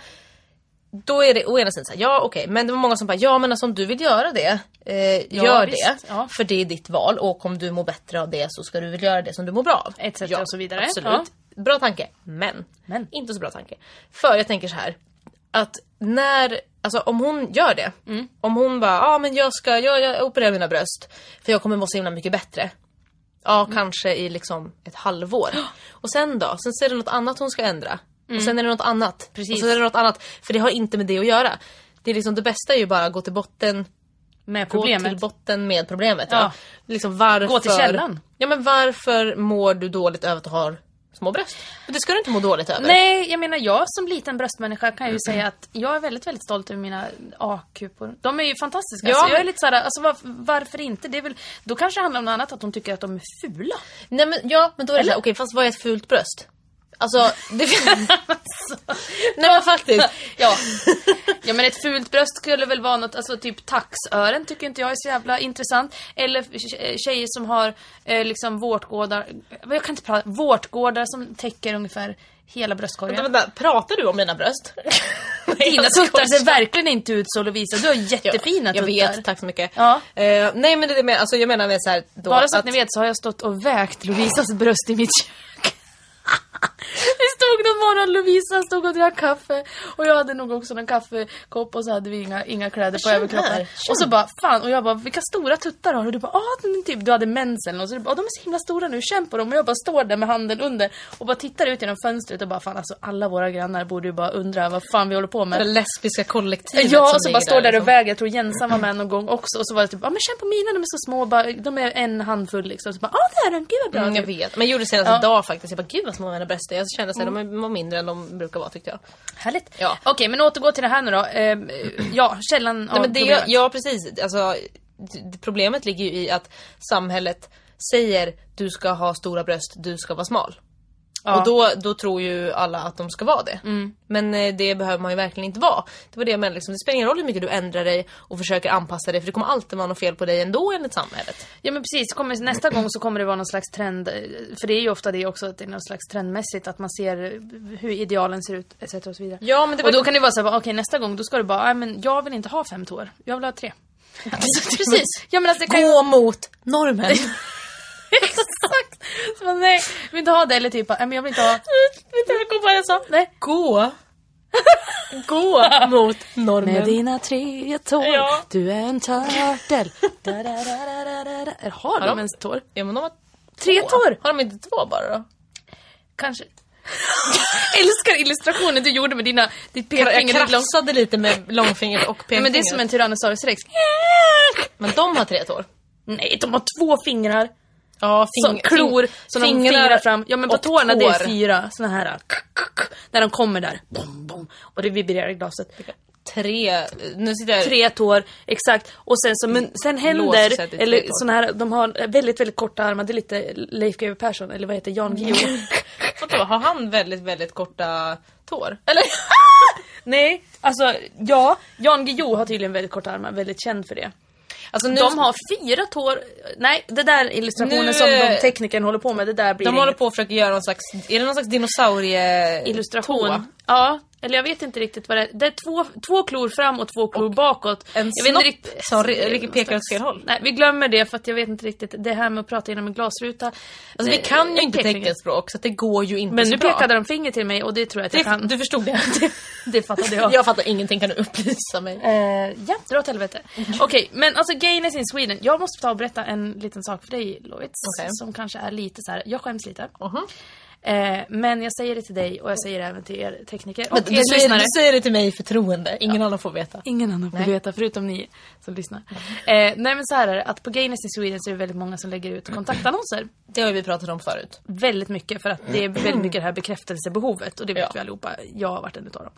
då är det å ena sidan såhär, ja okej, men det var många som bara, ja men alltså om du vill göra det, eh, gör visst, det. ja. För det är ditt val och om du mår bättre av det så ska du väl göra det som du mår bra av. Etc. och så vidare. Absolut. Bra tanke, men, Men. inte så bra tanke. För jag tänker så här att när, alltså om hon gör det, Mm. om hon bara, ja ah, men jag ska, jag, jag opererar mina bröst för jag kommer må så himla mycket bättre. Ja, Mm. kanske i liksom ett halvår. Och sen då? Sen så är det något annat hon ska ändra. Och sen är det något annat. Mm. Precis. Och sen är det något annat. För det har inte med det att göra. Det är liksom det bästa är ju bara att gå till botten Med Gå problemet. till botten med problemet. Ja. Ja. Liksom varför, Gå till källan. Ja men varför mår du dåligt över att du har små bröst? Och det ska du inte må dåligt över. Nej, jag menar jag som liten bröstmänniska kan ju säga att jag är väldigt, väldigt stolt över mina A-kupor. De är ju fantastiska. Ja, så jag är men- lite såhär, alltså var, varför inte? Det är väl, då kanske det handlar om något annat, att de tycker att de är fula. Nej men ja, men då är det okej fast vad är ett fult bröst? Alltså, det Nej men faktiskt. Ja. ja men ett fult bröst skulle väl vara något, alltså typ taxören tycker inte jag är så jävla intressant. Eller tje- tjejer som har eh, liksom vårtgårdar, jag kan inte prata, vårtgårdar som täcker ungefär hela bröstkorgen. Vänta, vänta, pratar du om mina bröst? Dina jag tuttar ser verkligen inte ut så Lovisa, du har jättefina Jag tuttar. vet, tack så mycket. Ja. Eh, nej men det är med, alltså jag menar med så här, då Bara så att, ni vet så har jag stått och vägt Lovisas bröst i mitt kök. Vi stod någon morgon, Lovisa stod och drack kaffe och jag hade nog också en kaffekopp och så hade vi inga, inga kläder på känn. Och så bara, fan, och jag bara, vilka stora tuttar har du? Och du bara, ah, den typ, du hade mensen och så du bara, ah, de är så himla stora nu, känn på dem. Och jag bara står där med handen under och bara tittar ut genom fönstret och bara, fan alltså alla våra grannar borde ju bara undra vad fan vi håller på med. Det lesbiska kollektivet Ja, och så bara står där och liksom. väger. Jag tror Jensan var med någon gång också. Och så var det typ, ja men känn på mina, de är så små. Bara, de är en handfull liksom. Så bara, ja det är de, gud vad bra. Mm, jag vet. Men jag gjorde det senast Ja. idag faktiskt. Jag bara, gud vad små mina bröst är. Jag kände att de var mindre än de brukar vara tyckte jag. Härligt. Ja. Okej, men återgå till det här nu då. Ehm, ja, källan Nej, av men det, problemet. ja precis. Alltså, problemet ligger ju i att samhället säger du ska ha stora bröst, du ska vara smal. Ja. Och då, då tror ju alla att de ska vara det. Men eh, det behöver man ju verkligen inte vara. Det var det jag menade, liksom, det spelar ingen roll hur mycket du ändrar dig och försöker anpassa dig för det kommer alltid vara något fel på dig ändå enligt samhället. Ja men precis, kommer, nästa gång så kommer det vara någon slags trend. eh, För det är ju ofta det också, att det är någon slags trendmässigt. Att man ser hur idealen ser ut, etc. och så vidare. Ja, men det var- Och då kan det vara så här, okej nästa gång då ska du bara, nej men jag vill inte ha fem tår. Jag vill ha tre. Alltså, precis. Ja men alltså ju Gå mot normen. Man, nej, jag vill inte ha det. Eller typ, nej men jag vill inte ha... Vad jag kom på vad jag sa? Nej. Gå. Gå mot normen. Med dina tre tår, Ja. du är en turtle. Da, da, da. Har, har de ens tår? Ja men de har Tre två. tår? Har de inte två bara då? Kanske. Älskar illustrationen du gjorde med dina, ditt Jag pekfinger. lång- krafsade lite med långfingret och pekfingret. men det är som en Tyrannosaurus rex. Men de har tre tår. Nej, de har två fingrar. Ja, Som klor, som de fingrar fram. Ja men på tårna det är tår. fyra såna här. När de kommer där. Bom, bom, och det vibrerar i glaset. Tre, nu sitter jag... Tre tår, exakt. Och sen, så, men, sen Låser händer, eller tår. såna här, de har väldigt, väldigt korta armar. Det är lite Leif GW Persson, eller vad heter Jan Guillou. Vadå, har han väldigt, väldigt korta tår? Eller? Nej, alltså ja. Jan Guillou har tydligen väldigt korta armar, väldigt känd för det. Alltså, nu, De har fyra tår. Nej, det där illustrationen Nu, som de teknikern håller på med, det där blir de inget. håller på att försöka göra någon slags, är det någon slags dinosaurie Illustration. tå? Ja, eller jag vet inte riktigt vad det är. Det är två, två klor fram och två klor bakåt. en jag snopp riktigt- som pekar åt fel håll. Nej, vi glömmer det för att jag vet inte riktigt. Det här med att prata genom en glasruta. Alltså vi det- kan ju inte teckenspråk så det går ju inte Men nu bra. pekade de finger till mig och det tror jag att jag det, kan. Du förstod det? Det fattade jag. jag fattar ingenting, kan du upplysa mig? Eh, ja, dra åt helvete. Okej, men alltså Gayness in Sweden. Jag måste ta och berätta en liten sak för dig Lovits. Okej. Som kanske är lite så här. jag skäms lite. Eh, men jag säger det till dig och jag säger det även till er tekniker Men och du, er säger, lyssnare. du säger det till mig i förtroende, ingen annan får veta. Ingen annan får Nej. veta förutom ni som lyssnar. Eh, nej men så här är det, att på Gayness in Sweden så är det väldigt många som lägger ut kontaktannonser. Det har vi pratat om förut. Väldigt mycket för att det är väldigt mycket det här bekräftelsebehovet och det vet Ja. vi allihopa. Jag har varit en utav dem.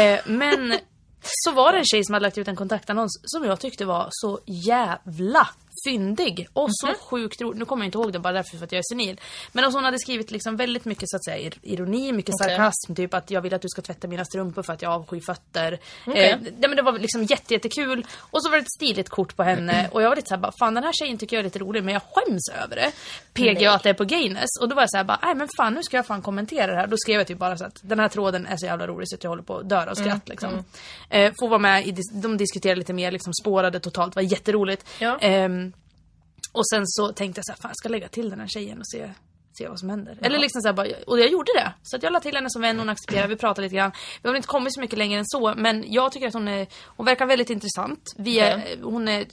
Eh, men så var det en tjej som hade lagt ut en kontaktannons som jag tyckte var så jävla fyndig och så Mhm. sjukt rolig. Nu kommer jag inte ihåg det bara därför för att jag är senil. Men alltså hon hade skrivit liksom väldigt mycket så att säga ir- ironi, mycket Okej. sarkasm. Typ att jag vill att du ska tvätta mina strumpor för att jag avskyr fötter. Okej. Eh, nej, men det var liksom jätte, jättekul. Och så var det ett stiligt kort på henne och jag var lite såhär bara, fan den här tjejen tycker jag är lite rolig men jag skäms över det. PG att det är på Gayness. Och då var jag såhär bara, nej men fan nu ska jag fan kommentera det här. Då skrev jag typ bara så att den här tråden är så jävla rolig så att jag håller på att dö av skratt liksom. Eh, får vara med i, de diskuterade lite mer, liksom spårade totalt, var jätteroligt. Ja. Ehm, och sen så tänkte jag så här, fan jag ska lägga till den här tjejen och se, se vad som händer. Eller liksom så här, bara, och jag gjorde det. Så att jag la till henne som vän, hon accepterade, vi pratade lite grann. Vi har inte kommit så mycket längre än så, men jag tycker att hon är, hon verkar väldigt intressant. Vi är, Okej. hon är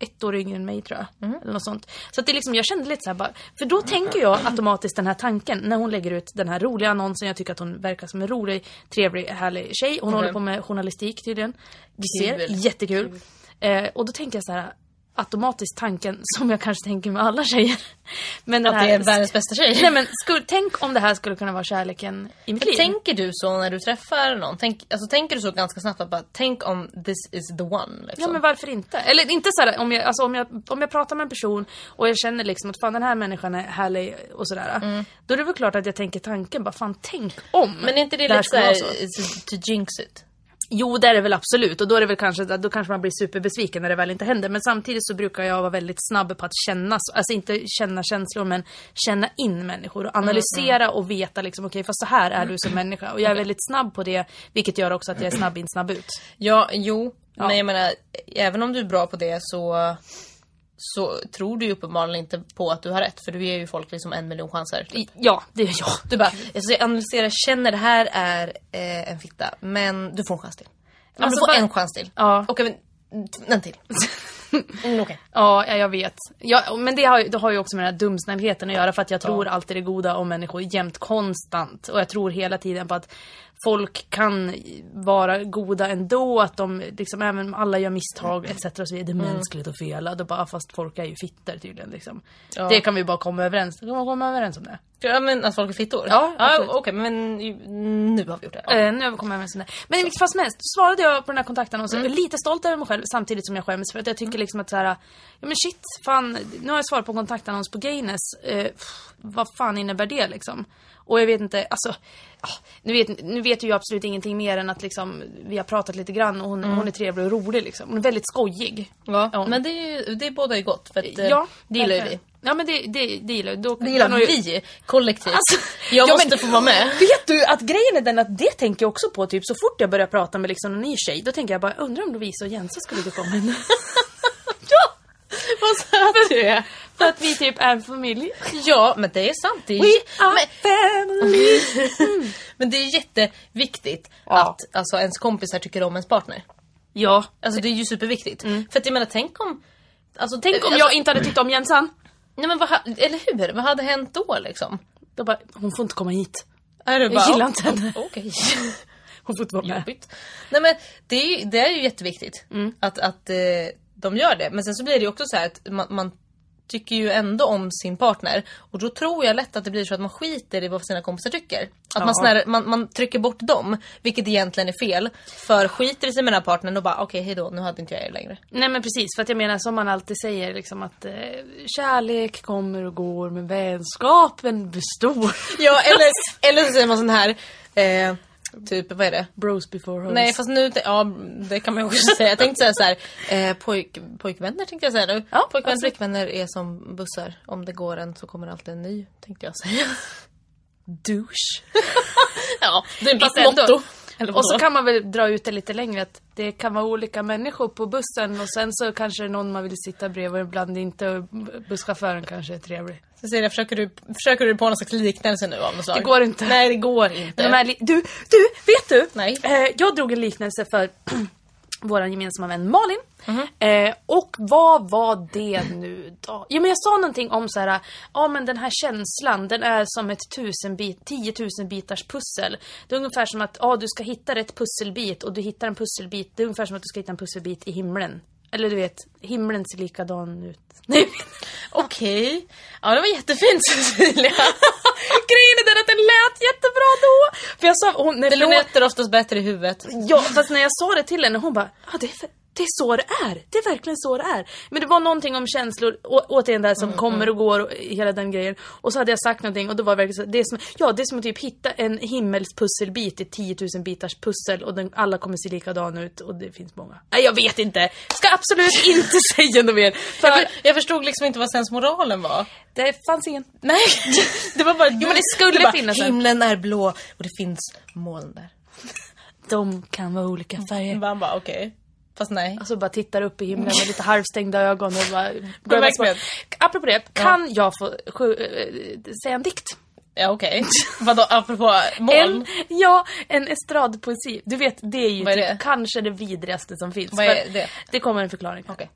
ett år yngre än mig tror jag. Eller något sånt. Så att det liksom, jag kände lite så här bara, för då tänker jag automatiskt den här tanken när hon lägger ut den här roliga annonsen. Jag tycker att hon verkar som en rolig, trevlig, härlig tjej. Hon håller på med journalistik tydligen. Vi ser, Kul. jättekul. Eh, och då tänker jag så här automatiskt tanken som jag kanske tänker med alla tjejer. Men Att det är världens bästa tjej. Nej men skulle, tänk om det här skulle kunna vara kärleken i mitt liv. Tänker du så när du träffar någon? Tänk, alltså, tänker du så ganska snabbt att bara tänk om this is the one? Liksom? Ja men varför inte? Eller inte såhär om jag, alltså, om, jag, om jag pratar med en person och jag känner liksom att fan den här människan är härlig och sådär. Då är det väl klart att jag tänker tanken bara fan tänk om. Men är inte det, det här lite såhär så. to jinx it? Jo det är det väl absolut och då är det väl kanske, då kanske man blir superbesviken när det väl inte händer. Men samtidigt så brukar jag vara väldigt snabb på att känna, alltså inte känna känslor men känna in människor och analysera och veta liksom okej fast så här är du som människa. Och jag är väldigt snabb på det vilket gör också att jag är snabb in snabb ut. Ja, jo. Men jag menar, även om du är bra på det så så tror du ju uppenbarligen inte på att du har rätt för du ger ju folk liksom en miljon chanser. I- Ja det gör jag. Du bara, alltså jag analyserar, känner det här är eh, en fitta men du får en chans till. Ja, Alltså, du får bara- en chans till. Ja. Och även en till. Mm, okej. Ja, ja, jag vet. Ja, men det har, det har ju också med den här dumsnällheten att göra för att jag tror alltid det goda om människor jämt konstant. Och jag tror hela tiden på att folk kan vara goda ändå, att de liksom även alla gör misstag etc. Och så vidare. Det är mänskligt att fela. Då bara, fast folk är ju fitter tydligen liksom. Ja. Det kan vi bara komma överens, kan man komma överens om det. Ja men att folk är fittor? Ja, absolut. Okej men nu har vi gjort det. Ja. Eh, nu har vi kommit överens om det. Men i vilket fall som helst, svarade jag på den här kontaktannonsen. Jag är lite stolt över mig själv samtidigt som jag skäms för att jag tycker liksom att så här, ja men shit, fan, nu har jag svarat på en kontaktannons på Gayness. Eh, vad fan innebär det liksom? Och jag vet inte, alltså, ja, nu, vet, nu vet ju jag absolut ingenting mer än att liksom, vi har pratat lite grann och hon, hon är trevlig och rolig liksom. Hon är väldigt skojig. Ja, Ja. men det, är det båda ju gott för att, eh, Ja, det gillar ju vi. Ja men det, det, det gillar. Då Det gillar hon ju- vi kollektivt. Alltså, jag ja, måste men- få vara med. Vet du att grejen är den att det tänker jag också på typ så fort jag börjar prata med liksom en ny tjej. Då tänker jag bara, undrar om Lovisa och Jensa skulle tycka om henne. Vad söt du är. För att vi typ är en familj. Ja, men det är sant. Det är, We are men, family. men det är jätteviktigt Ja. att alltså, ens kompisar tycker om ens partner. Ja. Alltså det är ju superviktigt. För att jag menar, tänk om... Alltså, Tänk om alltså, jag inte hade tyckt om Jensan. Nej men vad, eller hur? Vad hade hänt då liksom? Då bara, hon får inte komma hit. Är det Jag gillar inte henne. Okej. Hon får inte vara med. Jobbigt. Nej men det är, ju- det är ju jätteviktigt att, att eh, de gör det. Men sen så blir det ju också så här att man, man tycker ju ändå om sin partner. Och då tror jag lätt att det blir så att man skiter i vad sina kompisar tycker. Att Ja. man, snarare, man, man trycker bort dem, vilket egentligen är fel. För skiter i sig med den här partnern och bara okej hejdå, nu hade inte jag er längre. Nej men precis, för att jag menar som man alltid säger liksom att eh, kärlek kommer och går men vänskapen består. Ja eller, eller så säger man sån här, eh, typ vad är det? Bros before hoes. Nej fast nu, ja det kan man ju också säga. Jag tänkte säga så här, eh, pojk, pojkvänner tänkte jag säga nu. Ja, pojkvänner, flickvänner är som bussar. Om det går en så kommer det alltid en ny, tänkte jag säga. douche. Ja, det är mitt motto. Och så kan man väl dra ut det lite längre att det kan vara olika människor på bussen och sen så kanske det är någon man vill sitta bredvid och ibland inte och busschauffören kanske är trevlig. Cecilia, försöker du, försöker du på någon slags liknelse nu av något slag? Det går inte. Nej, det går inte. De här du, du, vet du? Nej. Eh, jag drog en liknelse för vår gemensamma vän Malin. Mhm. Eh, och vad var det nu då? Jo men jag sa någonting om så här, ja men den här känslan den är som ett tusen bit, 10 000 bitars pussel. Det är ungefär som att ja, du ska hitta rätt pusselbit och du hittar en pusselbit. Det är ungefär som att du ska hitta en pusselbit i himlen. Eller du vet, himlen ser likadan ut. Nej, Okej. Ja, det var jättefint Cecilia. Grejen är den att den lät jättebra då! För jag sa, hon, när Det låter oftast bättre i huvudet. Ja, fast när jag sa det till henne, hon bara ja, det, är, för- det är så det är. Det är verkligen så det är. Men det var någonting om känslor, å, återigen det här som kommer och går och hela den grejen. Och så hade jag sagt någonting och då var det verkligen så, det är som, ja det är som att typ hitta en himmelspusselbit i 10 000 bitars pussel och den, alla kommer se likadan ut och det finns många. Nej jag vet inte! Ska absolut inte säga något mer. För Jag, jag förstod liksom inte vad sensmoralen var. det fanns ingen. Nej, det var bara... Jo men det skulle Du bara, finnas en. Himlen är blå och det finns moln där. De kan vara olika färger. Man bara okej. Fast nej. Alltså bara tittar upp i himlen med lite halvstängda ögon och bara... Men verkligen. Apropå det, kan jag få sju, äh, säga en dikt? Ja okej. Vadå apropå moln? En, ja, en estradpoesi. Du vet, det är ju är typ det? kanske det vidrigaste som finns. Vad är det? Det kommer en förklaring. Okej.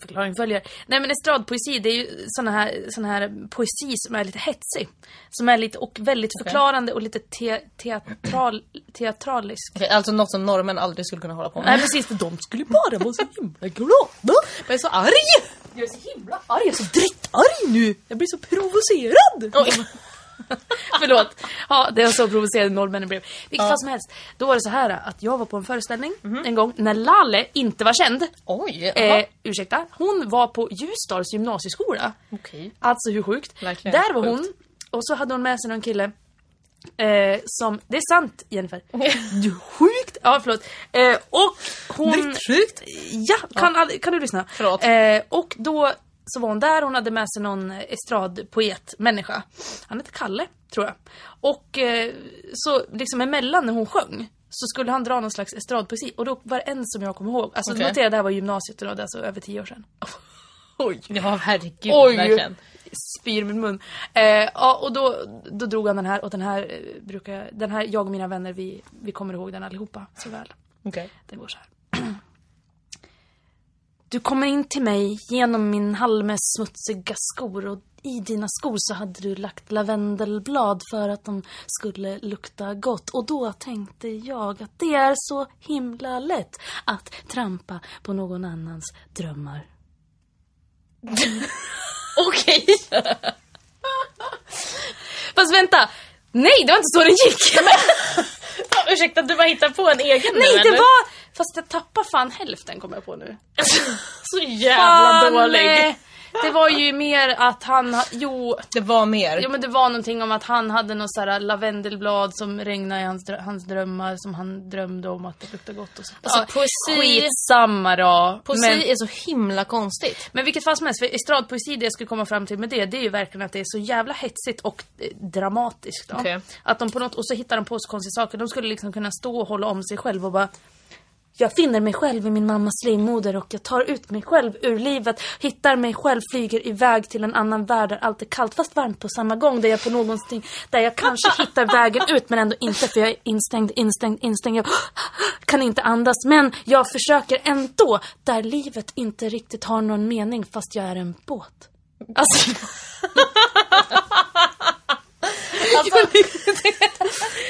Förklaring följer. Nej men estradpoesi, det är ju sån här, sån här poesi som är lite hetsig. Som är lite, och väldigt förklarande och lite te, teatral, teatralisk. Okej, alltså något som norrmän aldrig skulle kunna hålla på med. Nej precis, för de skulle bara vara så himla glada. Jag är så arg! Jag är så himla arg, jag är så drittarg nu! Jag blir så provocerad! Oj. Förlåt. Ja, det var så provocerande norrmännen blev. Vilket fall som helst. Då var det så här att jag var på en föreställning en gång när Lalle inte var känd. Oj. Eh, ursäkta. Hon var på Ljusdals gymnasieskola. Okej. Alltså hur sjukt. Verkligen Där var hon. sjukt. Och så hade hon med sig någon kille. Eh, som, det är sant Jennifer. Du sjukt! Ja förlåt. Eh, och hon... Sjukt. Ja, kan, all- kan du lyssna? Förlåt. Eh, och då så var hon där, hon hade med sig någon estradpoet, människa. Han hette Kalle, tror jag. Och eh, så liksom emellan när hon sjöng så skulle han dra någon slags estradpoesi och då var det en som jag kommer ihåg. Alltså Okej. notera det här var gymnasiet och det var alltså över tio år sedan. Oj! Ja herregud, Oj! verkligen. Spyr min mun. Eh, ja, och då, då drog han den här och den här eh, brukar jag, den här, jag och mina vänner vi, vi kommer ihåg den allihopa så väl. Okej. Den går så här. Du kommer in till mig genom min halme smutsiga skor och i dina skor så hade du lagt lavendelblad för att de skulle lukta gott. Och då tänkte jag att det är så himla lätt att trampa på någon annans drömmar. Okej. Fast vänta! Nej, det var inte så den gick! Ja, Ursäkta, du bara hittar på en egen nu, Nej, det eller? var... Fast jag tappar fan hälften kommer jag på nu. Så jävla Fan, dålig. Det var ju mer att han... ha- Jo, Det var mer. Jo men det var någonting om att han hade något sådär lavendelblad som regnade i hans, drö- hans drömmar som han drömde om att det luktade gott och så. Alltså, poesi- Skitsamma då. Poesi Men, är så himla konstigt. men vilket fall som helst, för estradpoesi det jag skulle komma fram till med det, det är ju verkligen att det är så jävla hetsigt och eh, dramatiskt då. Okej. Att de på något, och så hittar de på så konstiga saker. De skulle liksom kunna stå och hålla om sig själv och bara jag finner mig själv i min mammas livmoder och jag tar ut mig själv ur livet, hittar mig själv, flyger iväg till en annan värld där allt är kallt fast varmt på samma gång. Där jag på någonting, där jag kanske hittar vägen ut men ändå inte för jag är instängd, instängd, instängd. Jag kan inte andas men jag försöker ändå. Där livet inte riktigt har någon mening fast jag är en båt. Alltså, Alltså,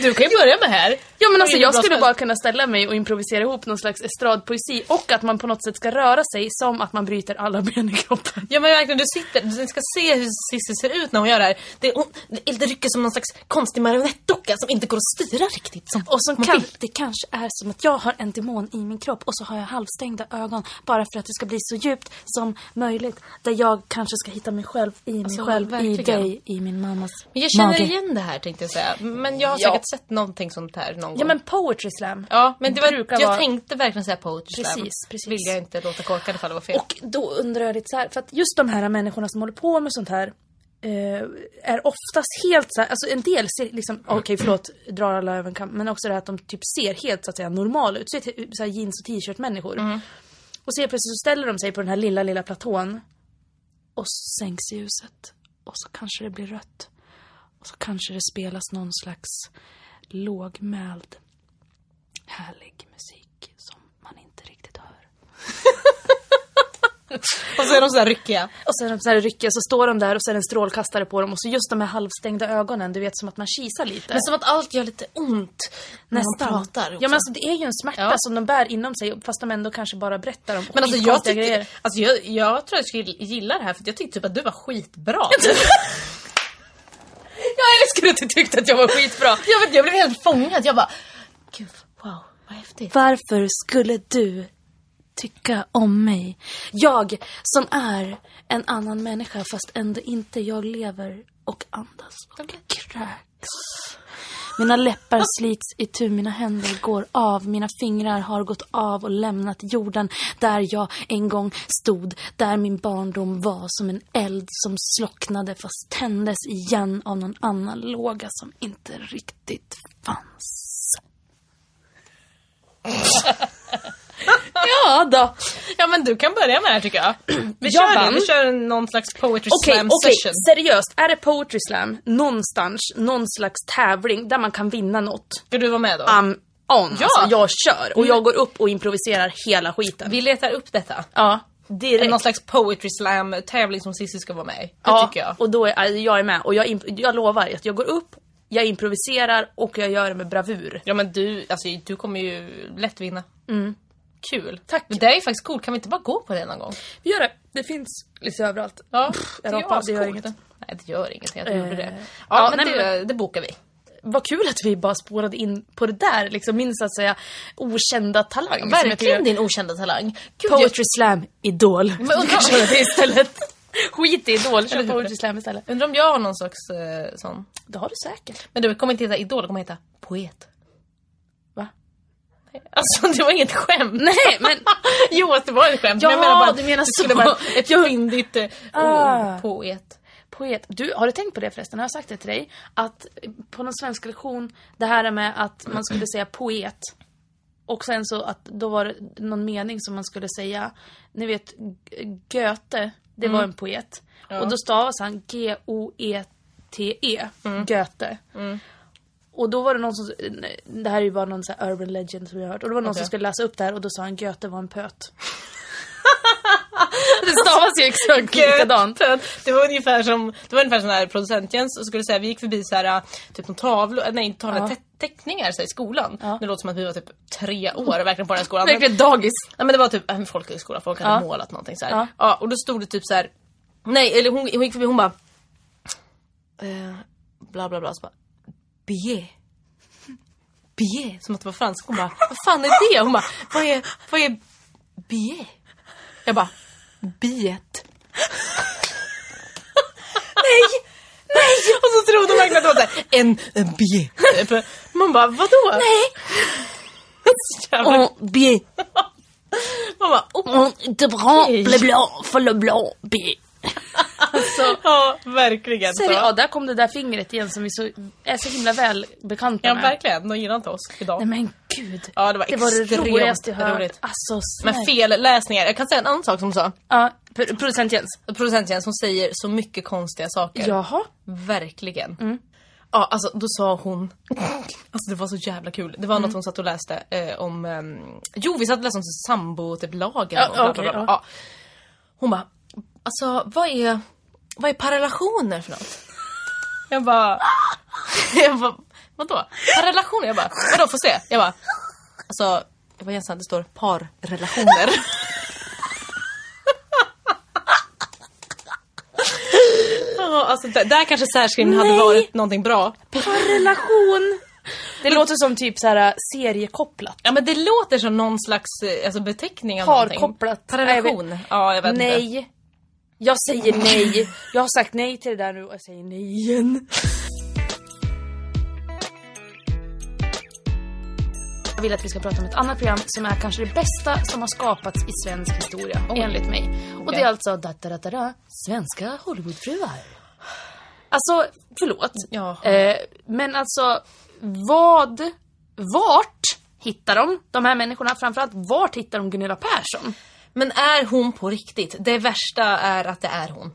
du kan ju börja med här. ja men alltså jag skulle bara kunna ställa mig och improvisera ihop någon slags estradpoesi och att man på något sätt ska röra sig som att man bryter alla ben i kroppen. Ja men verkligen, du sitter, du ska se hur Cissi ser ut när hon gör det här. Det, hon, det rycker som någon slags konstig marionettdocka som inte går att styra riktigt. Som Och som man kan, vill. det kanske är som att jag har en demon i min kropp och så har jag halvstängda ögon bara för att det ska bli så djupt som möjligt. Där jag kanske ska hitta mig själv i mig Alltså, själv, i dig, i min mammas mage. Igen det här tänkte jag säga. Men jag har Ja. säkert sett någonting sånt här någon gång. Ja men poetry slam. Ja, men det var, jag vara- tänkte verkligen säga poetry slam. Precis, precis. Vill jag inte låta korkad ifall det var fel. Och då undrar jag lite så här, för att just de här människorna som håller på med sånt här eh, är oftast helt så här, alltså en del ser liksom, okej förlåt, drar alla över en kam, men också det här att de typ ser helt så att säga normala ut. Så, så här jeans och t-shirt människor. Och så plötsligt så ställer de sig på den här lilla, lilla platån. Och så sänks ljuset. Och så kanske det blir rött. Och så kanske det spelas någon slags lågmäld, härlig musik som man inte riktigt hör. Och så är de så här ryckiga. Och så är de så här ryckiga, så står de där och så är det en strålkastare på dem och så just de här halvstängda ögonen, du vet som att man kisar lite. Men som att allt gör lite ont när Nästan. man pratar. Ja också. men alltså det är ju en smärta Ja. som de bär inom sig fast de ändå kanske bara berättar om Men alltså jag, grejer. alltså jag, jag tror jag skulle gilla det här för jag tyckte typ att du var skitbra. Jag älskar att du tyckte att jag var skitbra. jag, vet, jag blev helt fångad. Jag bara, gud wow, vad häftigt. Varför skulle du tycka om mig? Jag som är en annan människa fast ändå inte jag lever och andas och kräks. Mina läppar slits itu, mina händer går av, mina fingrar har gått av och lämnat jorden där jag en gång stod, där min barndom var som en eld som slocknade fast tändes igen av någon annan låga som inte riktigt fanns. ja då. Ja men du kan börja med det här tycker jag. Vi Jag kör det, vann. vi kör någon slags poetry Okej, slam okej. session. Seriöst. Är det poetry slam någonstans, någon slags tävling där man kan vinna något? Ska du vara med då? I'm on. Ja. Alltså, jag kör. Och jag går upp och improviserar hela skiten. Vi letar upp detta. Ja, direkt. Någon slags poetry slam tävling som Cissi ska vara med i. Det ja, tycker jag. och då är jag är med. Och jag, jag lovar att jag går upp, jag improviserar och jag gör det med bravur. Ja men du, alltså du kommer ju lätt vinna. Kul. Tack. Men det är ju faktiskt coolt, kan vi inte bara gå på det någon gång? Vi gör det. Det finns lite överallt. Ja, jag det är rapar, det gör inget. Nej det gör inget, jag gjorde det. Eh, Ja, ja, men nej, det, det bokar vi. Vad kul att vi bara spårade in på det där, liksom min så att säga okända talang. som jag Verkligen din okända talang. Gud, jag, Poetry slam, Idol. Men Men undrar- köra det istället. Skit i Idol, kör hur? Poetry slam istället. undrar om jag har någon slags eh, sån. Det har du säkert. Men du kommer inte heta Idol, det kommer heta Poet. Alltså det var inget skämt. Nej, men... jo, att det var ett skämt. Ja, men jag menar bara att du menar det skulle så. vara ett fyndigt eh, Ah. ord. Poet. Poet. Du, har du tänkt på det förresten? Har jag sagt det till dig? Att på någon svenska lektion, det här med att man skulle säga poet. Och sen så att då var det någon mening som man skulle säga. Ni vet, G- Goethe, det var en poet. Och då stavas han G-O-E-T-E. Goethe. Och då var det någon som, det här är ju bara någon så urban legend som jag har hört. Och då var det någon Okej. som skulle läsa upp det här och då sa han Goethe var en pöt. det stavas ju exakt likadant. Det var ungefär som, det var ungefär som när producent Jens skulle säga, vi gick förbi så här, typ någon tavlor, nej inte tavlor, Ja. te- teckningar så här, i skolan. Ja. Det låter som att vi var typ tre år verkligen på den här skolan. Verkligen dagis. Nej men det var typ en folkhögskola, folk hade Ja. målat någonting så. Ja. Ja. och då stod det typ så här. Nej eller hon, hon gick förbi hon bara eh, Bla bla bla så bara Billet Billet, som att det var franska. Hon bara, vad fan är det? Hon bara, vad är, vad är billet? Jag bara, biet. nej, nej! Och så trodde hon verkligen att det var en, en billet. Typ. Man bara, vadå? Nej! Jävla- On bien. Man bara, oh. On de le blanc, för le blanc, bien. Alltså, Ja, verkligen så. Ja, där kom det där fingret igen som vi så, är så himla väl bekanta Ja, med. verkligen. De gillar inte oss idag. Nej men gud. Ja, det var det var det roligaste jag hört. roligt. Alltså, Men snälla. fel läsningar. Jag kan säga en annan sak som sa. Ja, pro- producent Jens. Producent Jens, hon säger så mycket konstiga saker. Jaha. Verkligen. Mm. Ja, alltså då sa hon... Alltså det var så jävla kul. Det var något hon satt och läste eh, om... ehm, jo, vi satt och läste om sambo, typ lagen Ja, och bla, bla, bla, bla. ja. Ja. Hon bara, alltså vad är... Vad är parrelationer för något? Jag bara... Jag bara, vadå? Parrelationer? Jag bara, vadå få se? Jag bara, alltså... Jag bara, Jensan, det står parrelationer. Ja, alltså där, där kanske särskrivningen hade Nej. varit någonting bra. Parrelation. Det låter som typ så här seriekopplat. Ja men det låter som någon slags eh, alltså, beteckning av någonting. Parkopplat. Parrelation. Nej, Ja, jag vet inte. Nej. Jag säger nej. Jag har sagt nej till det där nu och jag säger nej igen. Jag vill att vi ska prata om ett annat program som är kanske det bästa som har skapats i svensk historia, enligt mig. Och det är alltså da, da, da, da, Svenska Hollywoodfruar. Alltså, förlåt. Eh, men alltså, vad, vart hittar de de här människorna? Framförallt, vart hittar de Gunilla Persson? Men är hon på riktigt? Det värsta är att det är hon.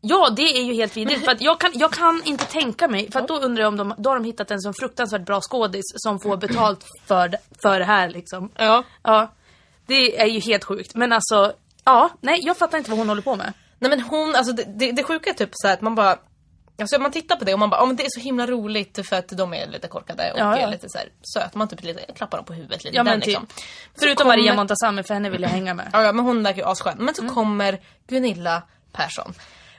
Ja, det är ju helt vidrigt. För att jag, kan, jag kan inte tänka mig, för att då undrar jag om de, då har de hittat en sån fruktansvärt bra skådis som får betalt för, för det här liksom. Ja. Ja. Det är ju helt sjukt. Men alltså, ja, nej jag fattar inte vad hon håller på med. Nej men hon, alltså det, det, det sjuka är typ så här att man bara Alltså man tittar på det och man bara, ja men det är så himla roligt för att de är lite korkade och Ja, ja. är lite så här söta. Man typ lite, klappar dem på huvudet lite. Ja den, typ. liksom. Förutom kommer- Maria Montazami, för henne vill jag hänga med. Ja, ja men hon verkar ju asskön. Men så kommer Gunilla Persson.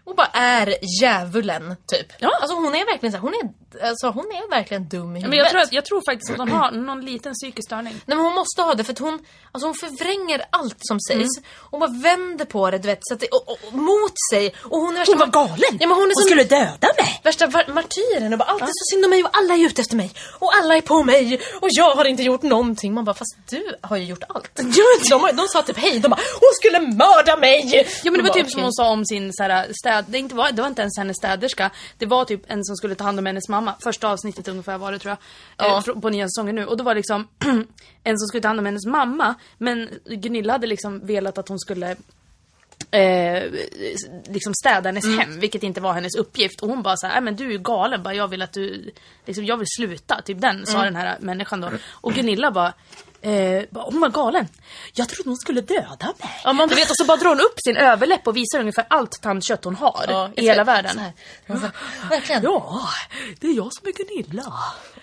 Och bara är djävulen typ. Ja. Alltså hon är verkligen så här, hon är, alltså, hon är verkligen dum i huvudet. Men jag tror, att, jag tror faktiskt att hon har någon liten psykisk störning. Nej men hon måste ha det för att hon, alltså hon förvränger allt som sägs och bara vänder på det du vet, så att det, och, och, mot sig. Och hon är värsta, Hon var galen! Ja, men hon är så, skulle döda mig! värsta var- martyren och bara allt är så synd om mig och alla är ute efter mig. Och alla är på mig och jag har inte gjort någonting. Man bara fast du har ju gjort allt. De, har- de sa typ hej, de bara hon skulle mörda mig! Ja men det var typ som hon sa om sin så här, städ... Det, inte var, det var inte ens hennes städerska. Det var typ en som skulle ta hand om hennes mamma. Första avsnittet ungefär var det tror jag. Ja. Eh, fr- på nya säsongen nu. Och då var det liksom en som skulle ta hand om hennes mamma. Men Gunilla hade liksom velat att hon skulle Eh, liksom städa hennes Mm. hem, vilket inte var hennes uppgift. Och hon bara så här, "Nej, men du är ju galen, bara, jag vill att du, liksom, jag vill sluta. Typ den, sa Mm. den här människan då. Och Gunilla bara, eh, hon var galen. Jag trodde hon skulle döda mig. Ja, man- du vet, och så bara drar hon upp sin överläpp och visar ungefär allt tandkött hon har Ja, i hela världen. Verkligen. Ja, det är jag som är Gunilla.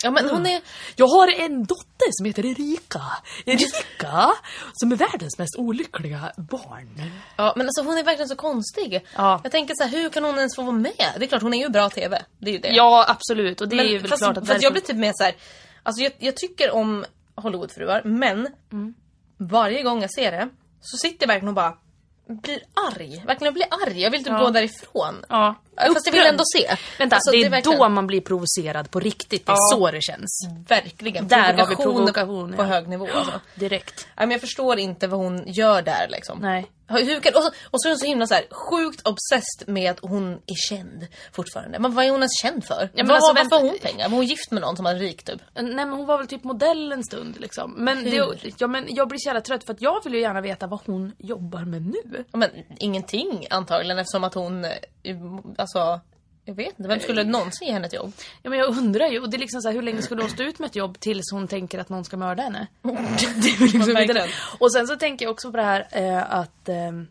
Ja men hon är, Jag har en dotter som heter Erika. Erika, som är världens mest olyckliga barn. ja men alltså hon är verkligen så konstig. Ja. Jag tänker så här, hur kan hon ens få vara med? Det är klart hon är ju bra TV. Det är ju det. Ja, absolut. Och det men, är ju väl fast, klart att fast jag blir typ mer så här. Alltså jag, jag tycker om Hollywoodfruar men Mm. varje gång jag ser det så sitter jag verkligen och bara blir arg. Verkligen blir arg. Jag vill typ gå därifrån. Ja. Fast jag vill ändå se. Vänta, Alltså, det är, verkligen- då man blir provocerad på riktigt. Det är Ja. så det känns. Verkligen. Där har vi Provokation på ja. hög nivå. Alltså. Direkt. Ja, men jag förstår inte vad hon gör där liksom. Nej. Hur kan, och, så, och så är hon så himla så här, sjukt obsessed med att hon är känd fortfarande. Men vad är hon ens känd för? men vad, alltså, varför har hon pengar? Var hon gift med någon som var rik typ? Nej men hon var väl typ modell en stund liksom. Men, det, ja, men jag blir så jävla trött för att jag vill ju gärna veta vad hon jobbar med nu. Ja, Men ingenting antagligen eftersom att hon, eh, alltså, jag vet inte, vem skulle någonsin ge henne ett jobb? Ja men jag undrar ju, och det är liksom så här, hur länge skulle hon stå ut med ett jobb tills hon tänker att någon ska mörda henne? det är liksom. Och sen så tänker jag också på det här eh, att ehm,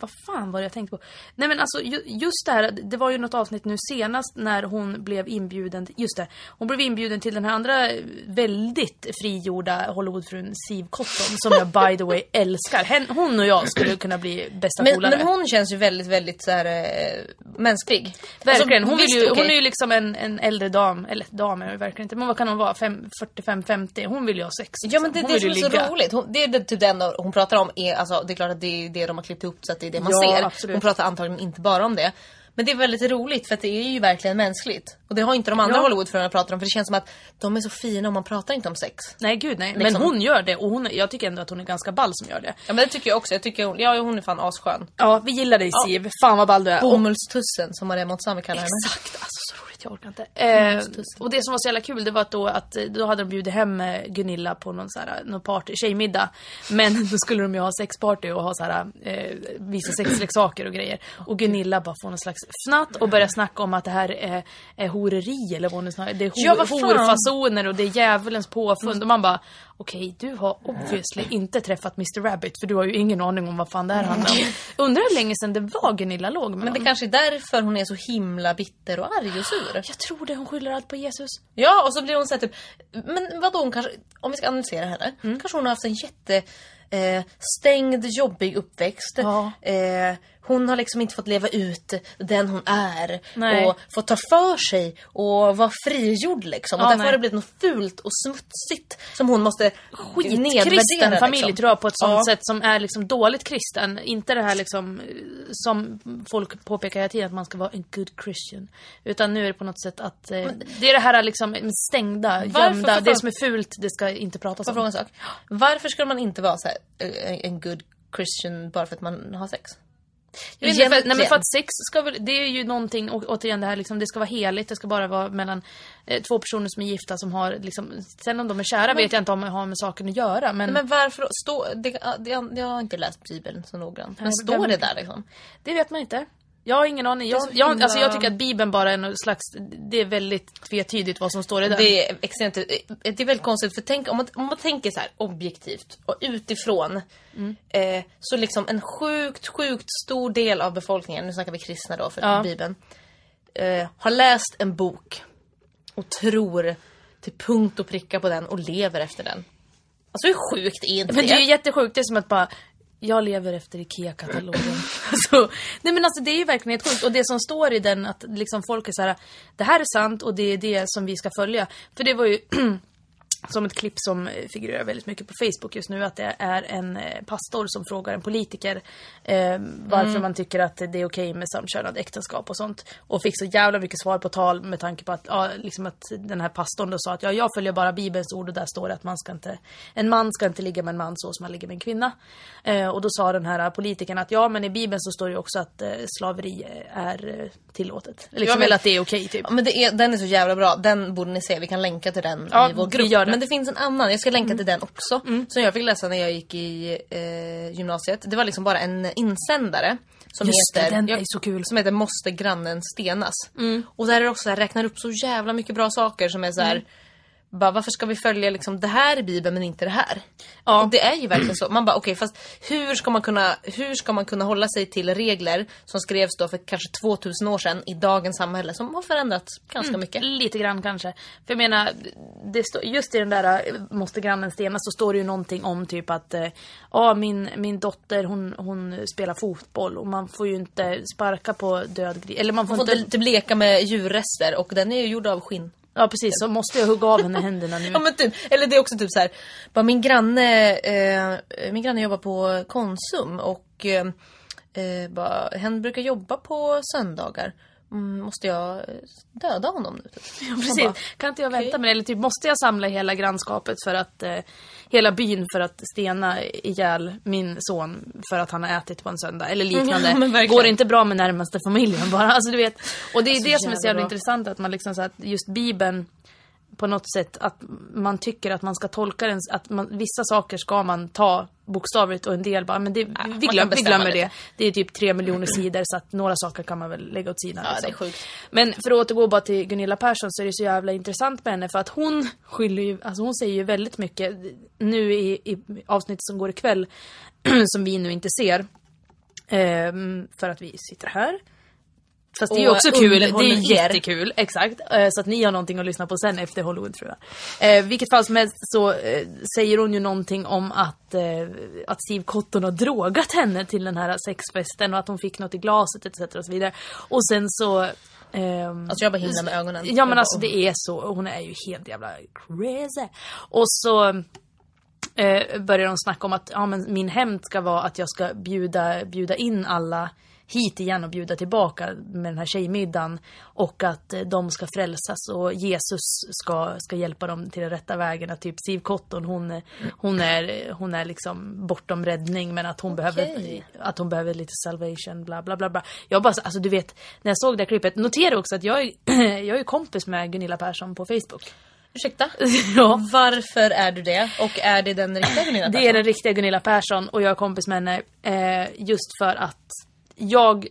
vad fan var det jag tänkte på? Nej men alltså ju, just det här, det var ju något avsnitt nu senast när hon blev inbjuden, just det, hon blev inbjuden till den här andra väldigt frigjorda Hollywoodfrun Siv Cotton som jag by the way älskar. Hon och jag skulle kunna bli bästa Men, polare. men hon känns ju väldigt, väldigt så här, eh, mänsklig. Verkligen, Alltså, hon, vill visst, ju, okej. hon är ju liksom en, en äldre dam, eller dam är hon verkligen inte, men vad kan hon vara? Fem- 45-50? Hon vill ju ha sex. Ja men det är hon det som är så roligt. Hon, det är typ det enda hon pratar om. Är, alltså, det är klart att det är det de har klippt ihop så att det är det man Ja, ser. absolut. Hon pratar antagligen inte bara om det. Men det är väldigt roligt för att det är ju verkligen mänskligt. Och det har inte de andra Ja. Hollywoodfruarna pratat om för det känns som att de är så fina och man pratar inte om sex. Nej gud nej, Liksom. men hon gör det och hon, jag tycker ändå att hon är ganska ball som gör det. Ja men det tycker jag också. Jag tycker hon, ja, hon är fan asskön. Ja, vi gillar dig Siv. Fan vad ball du är. Bomullstussen som Maria Montazami kallar henne. exakt, alltså så roligt, jag orkar inte. Eh, och det som var så jävla kul det var att då, att eh, då hade de bjudit hem eh, Gunilla på någon, så här, någon party, tjejmiddag. Men då skulle de ju ha sexparty och ha så här, eh, visa sexleksaker och grejer. Och Gunilla bara får någon slags fnatt och börjar snacka om att det här är, är horeri eller vad hon snackar. Det är hor, Ja, horfasoner och det är djävulens påfund. Och man bara, okej du har obviously inte träffat Mr Rabbit för du har ju ingen aning om vad fan det här handlar om. Undrar hur länge sedan det var Gunilla låg med Men det honom. kanske är därför hon är så himla bitter och arg och sur. Jag tror det, hon skyller allt på Jesus. Ja, och så blir hon såhär typ, men vadå hon kanske, om vi ska analysera henne, Mm. kanske hon har haft en jätte eh, stängd, jobbig uppväxt. Ja. Eh, hon har liksom inte fått leva ut den hon är Nej. och fått ta för sig och vara frigjord liksom. Ja, och därför nej. har det blivit något fult och smutsigt som hon måste Skitkristen familj liksom. tror jag på ett sånt Ja. sätt som är liksom dåligt kristen. Inte det här liksom eh, som folk påpekar hela tiden att man ska vara en good Christian. Utan nu är det på något sätt att eh, det är det här liksom stängda, gömda, för det som är fult det ska inte pratas om. fråga en sak? Varför ska man inte vara så här, eh, en good Christian bara för att man har sex? Jag vet inte, för, nej men för att sex ska väl, det är ju någonting, å- återigen det här liksom, det ska vara heligt, det ska bara vara mellan eh, två personer som är gifta som har liksom, sen om de är kära vet jag inte om det har med saken att göra men, Men varför stå, det, det, jag har inte läst bibeln så noggrant. Men Nej, står det där liksom? det vet man inte. Jag har ingen aning. Det Jag, jag, himla- alltså jag tycker att bibeln bara är en slags, det är väldigt tvetydigt vad som står i den. Det är extremt, det är väldigt konstigt för tänk om man, om man tänker så här objektivt och utifrån. Mm. Eh, så liksom en sjukt, sjukt stor del av befolkningen, nu snackar vi kristna då för Ja. bibeln. Eh, har läst en bok och tror till punkt och pricka på den och lever efter den. Alltså hur sjukt är inte Men det är ju det? jättesjukt, det är som att bara jag lever efter IKEA-katalogen. alltså, nej men alltså det är ju verkligen helt sjukt. Och det som står i den att liksom folk är så här: det här är sant och det är det som vi ska följa. För det var ju som ett klipp som figurerar väldigt mycket på Facebook just nu, att det är en eh, pastor som frågar en politiker eh, varför man tycker att det är okej med samkönat äktenskap och sånt. Och fick så jävla mycket svar på tal med tanke på att, ja, liksom att den här pastorn då sa att ja, jag följer bara bibelns ord och där står det att man ska inte, en man ska inte ligga med en man så som man ligger med en kvinna. Eh, och då sa den här politikern att ja, men i bibeln så står det ju också att eh, slaveri är eh, tillåtet. Liksom, men- eller att det är okej typ. Ja, men det är, den är så jävla bra, den borde ni se. Vi kan länka till den Ja, i vår grupp. Det. Mm. Men det finns en annan, jag ska länka till den också. Som jag fick läsa när jag gick i eh, gymnasiet. Det var liksom bara en insändare. Som Just det, heter, den ja, är så kul. Som heter Måste grannen stenas. Mm. Och där är det också så här, räknar upp så jävla mycket bra saker som är så Mm. här. Bara, varför ska vi följa liksom det här i bibeln men inte det här? Ja. Och det är ju verkligen så. Man bara okej fast hur ska, man kunna, hur ska man kunna hålla sig till regler som skrevs då för kanske 2000 år sedan i dagens samhälle som har förändrats ganska mycket. Lite grann kanske. För jag menar, det står- just i den där eh, Måste grannen stenas så står det ju någonting om typ att eh, Ja, min, min dotter hon, hon spelar fotboll och man får ju inte sparka på död. Eller man får, Man får inte... inte typ leka med djurrester och den är ju gjord av skinn. Ja precis, så måste jag hugga av henne händerna nu. Ja men typ, eller det är också typ så här. Bara min granne, eh, eh min granne jobbar på Konsum och eh, eh bara, hen brukar jobba på söndagar. Mm, måste jag eh, döda honom nu? Typ. Ja, precis. bara, Kan inte jag vänta med det? Eller typ, måste jag samla hela grannskapet för att eh, Hela byn för att stena ihjäl min son för att han har ätit på en söndag eller liknande. Ja, men verkligen. Går det inte bra med närmaste familjen bara? Alltså du vet. Och det är Alltså, det som är så jävla jävla bra. intressant att man liksom så att just bibeln på något sätt att man tycker att man ska tolka den, att man, vissa saker ska man ta bokstavligt och en del bara, men det, vi, man glöm, vi glömmer lite. det. Det är typ tre miljoner sidor så att några saker kan man väl lägga åt sidan. Ja, liksom. det är sjukt. Men för att återgå bara till Gunilla Persson så är det så jävla intressant med henne för att hon skyller ju, alltså hon säger ju väldigt mycket nu i, i avsnittet som går ikväll som vi nu inte ser. Ehm, för att vi sitter här. Fast det är ju också kul, det är er. jättekul, exakt. Eh, Så att ni har någonting att lyssna på sen efter Hollywood tror jag. Eh, vilket fall som helst så eh, säger hon ju någonting om att, eh, att Steve Cotton har drogat henne till den här sexfesten och att hon fick något i glaset etc. och så vidare. Och sen så ehm, Alltså jag bara himlar med ögonen. Ja men alltså det är så, hon är ju helt jävla crazy. Och så eh, börjar de snacka om att ja, men min hämnd ska vara att jag ska bjuda, bjuda in alla hit igen och bjuda tillbaka med den här tjejmiddagen. Och att eh, de ska frälsas och Jesus ska, ska hjälpa dem till den rätta vägen. Att typ Siv Cotton hon, hon, är, hon är liksom bortom räddning men att hon, behöver, Okej. att hon behöver lite salvation bla bla bla. bla. Jag bara, så- alltså du vet, när jag såg det här klippet, notera också att jag är, jag är kompis med Gunilla Persson på Facebook. Ursäkta? Ja. Varför är du det? Och är det den riktiga Gunilla Det är Persson? den riktiga Gunilla Persson och jag är kompis med henne eh, just för att jag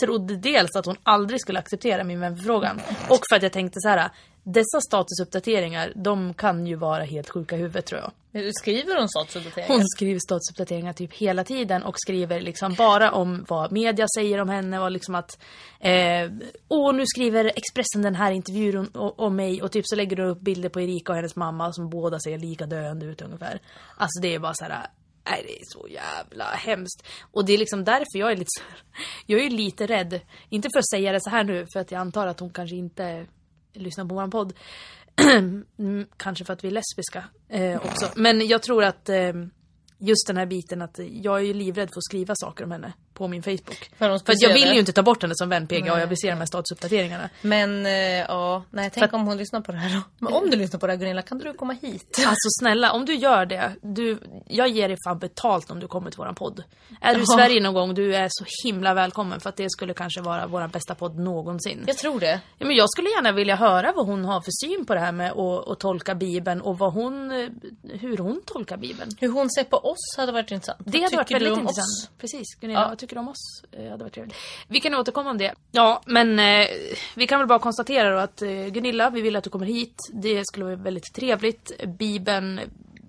trodde dels att hon aldrig skulle acceptera min vänförfrågan och för att jag tänkte så här. Dessa statusuppdateringar, de kan ju vara helt sjuka i huvudet tror jag. Skriver hon det Hon skriver statusuppdateringar typ hela tiden och skriver liksom bara om vad media säger om henne och liksom att eh, Åh nu skriver Expressen den här intervjun om, om mig och typ så lägger hon upp bilder på Erika och hennes mamma som båda ser lika döende ut ungefär. Alltså det är bara så här. Nej det är så jävla hemskt. Och det är liksom därför jag är lite Jag är ju lite rädd. Inte för att säga det så här nu för att jag antar att hon kanske inte lyssnar på vår podd. Mm, kanske för att vi är lesbiska eh, också. Men jag tror att eh, just den här biten att jag är ju livrädd för att skriva saker om henne på min Facebook. För För jag vill ju inte ta bort henne som vän PGA och Nej. jag vill se de här statusuppdateringarna. Men eh, ja, nej tänk För- om hon lyssnar på det här då. Men om du lyssnar på det här Gunilla, kan du komma hit? Alltså snälla, om du gör det, du, jag ger dig fan betalt om du kommer till våran podd. Är du i. Sverige någon gång, du är så himla välkommen för att det skulle kanske vara vår bästa podd någonsin. Jag tror det. Ja, men jag skulle gärna vilja höra vad hon har för syn på det här med att, att tolka Bibeln och vad hon, hur hon tolkar Bibeln. Hur hon ser på oss hade varit intressant. Det hade varit tycker väldigt intressant. oss? Precis, Gunilla, Ja tycker om oss? Eh, Det hade varit trevligt. Vi kan återkomma om det. Ja, men eh, vi kan väl bara konstatera då att eh, Gunilla, vi vill att du kommer hit. Det skulle vara väldigt trevligt. Bibeln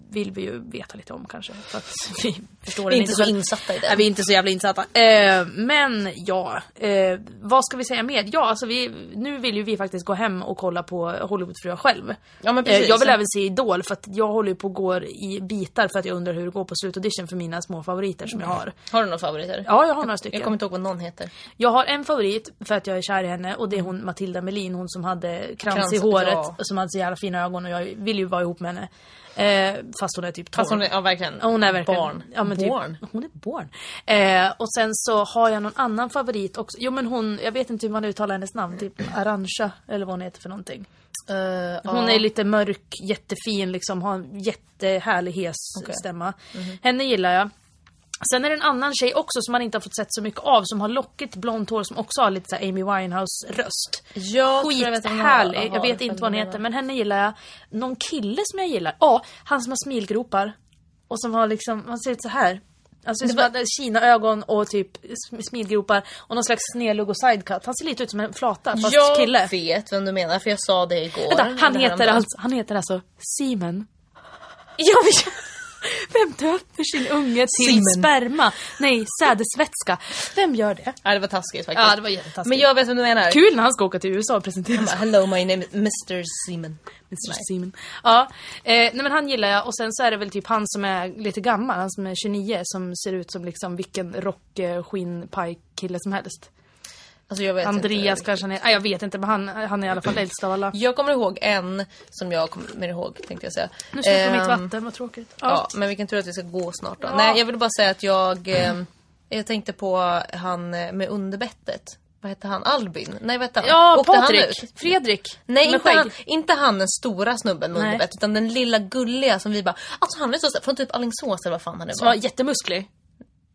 vill vi ju veta lite om kanske. För att vi förstår Vi är inte så insatta i den. Nej, vi är inte så jävla insatta. Eh, men ja, eh, vad ska vi säga mer? Ja, alltså vi, nu vill ju vi faktiskt gå hem och kolla på Hollywoodfruar själv. Ja, men Eh, precis. jag vill även se Idol för att jag håller ju på och går i bitar för att jag undrar hur det går på slutaudition för mina små favoriter som jag har. Har du några favoriter? Ja, jag har några stycken. Jag kommer inte ihåg vad någon heter. Jag har en favorit för att jag är kär i henne och det är hon Matilda Melin, hon som hade krans, Krans, i håret ja. och som hade så jävla fina ögon och jag vill ju vara ihop med henne. Eh, fast hon är typ 12. Fast hon är, ja verkligen. Hon är verkligen Barn. Ja, men typ, Barn. Hon är barn. Eh, och sen så har jag någon annan favorit också. Jo men hon, jag vet inte hur man uttalar hennes namn. Typ Arantxa eller vad hon heter för någonting. Eh, Hon ja. är lite mörk, jättefin liksom, har en jättehärlig hes Okej. stämma. Henne gillar jag. Sen är det en annan tjej också som man inte har fått sett så mycket av som har lockigt blont hår som också har lite så Amy Winehouse röst. Jag jag. Skithärlig. Jaha, Jag vet det inte vad hon heter men henne gillar jag. Någon kille som jag gillar. Ja, han som har smilgropar. Och som har liksom, han ser ut så här. Alltså som hade Kina-ögon och typ sm- smilgropar och någon slags snedlugg och sidecut. Han ser lite ut som en flata fast Jag kille. vet vem du menar för jag sa det igår. Vänta, han heter, alltså, han heter alltså Simon. Jag vet. Vem döper sin unge till Simon. sperma? Nej, sädesvätska. Vem gör det? Ja, det var taskigt faktiskt. Ja, det var jättetaskigt. Men jag vet vem du menar. Kul när han ska åka till USA och presentera sig. Hello, my name is Mr. Seaman. Mr. Simon. Ja, eh, nej men han gillar jag och sen så är det väl typ han som är lite gammal, han som är 29 som ser ut som liksom vilken rock eh, skinnpaj kille som helst. Alltså jag vet Andreas inte. kanske han är, nej jag vet inte men han, han är i alla fall äldst av alla. Jag kommer ihåg en som jag kommer ihåg tänkte jag säga. Nu släpper mitt Ehm, vatten, vad tråkigt. Ja, men vilken tur att vi ska gå snart då. Ja. Nej, jag ville bara säga att jag... Eh, jag tänkte på han med underbettet. Vad hette han? Albin? Nej, vad hette han? Ja, Åkte han Patrik, ut? Fredrik. Nej, med inte skägg. han, inte han den stora snubben med underbett. Utan den lilla gulliga som vi bara... Alltså han är så från typ Alingsås eller vad fan han nu Som var. var jättemusklig.